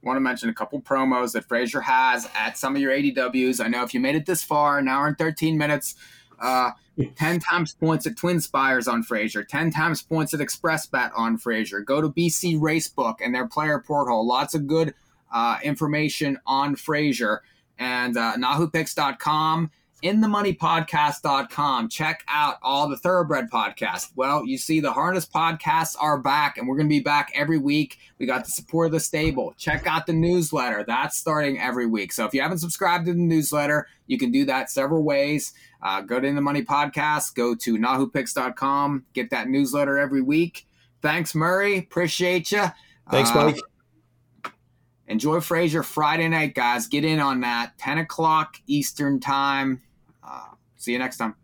want to mention a couple promos that Fraser has at some of your ADWs. I know if you made it this far, an hour and 13 minutes, uh, 10 times points at TwinSpires on Fraser, 10 times points at XpressBet on Fraser. Go to BC Racebook and their player portal. Lots of good uh, information on Fraser and uh, NahuPicks.com inthemoneypodcast.com. Check out all the Thoroughbred podcasts. Well, you see, the Harness podcasts are back, and we're going to be back every week. We got the support of the stable. Check out the newsletter. That's starting every week. So if you haven't subscribed to the newsletter, you can do that several ways. Uh, go to In the Money Podcast, go to NahuPicks.com, get that newsletter every week. Thanks, Murray. Appreciate you. Thanks, Mike. Uh, enjoy Fraser Friday night, guys. Get in on that. 10 o'clock Eastern Time. See you next time.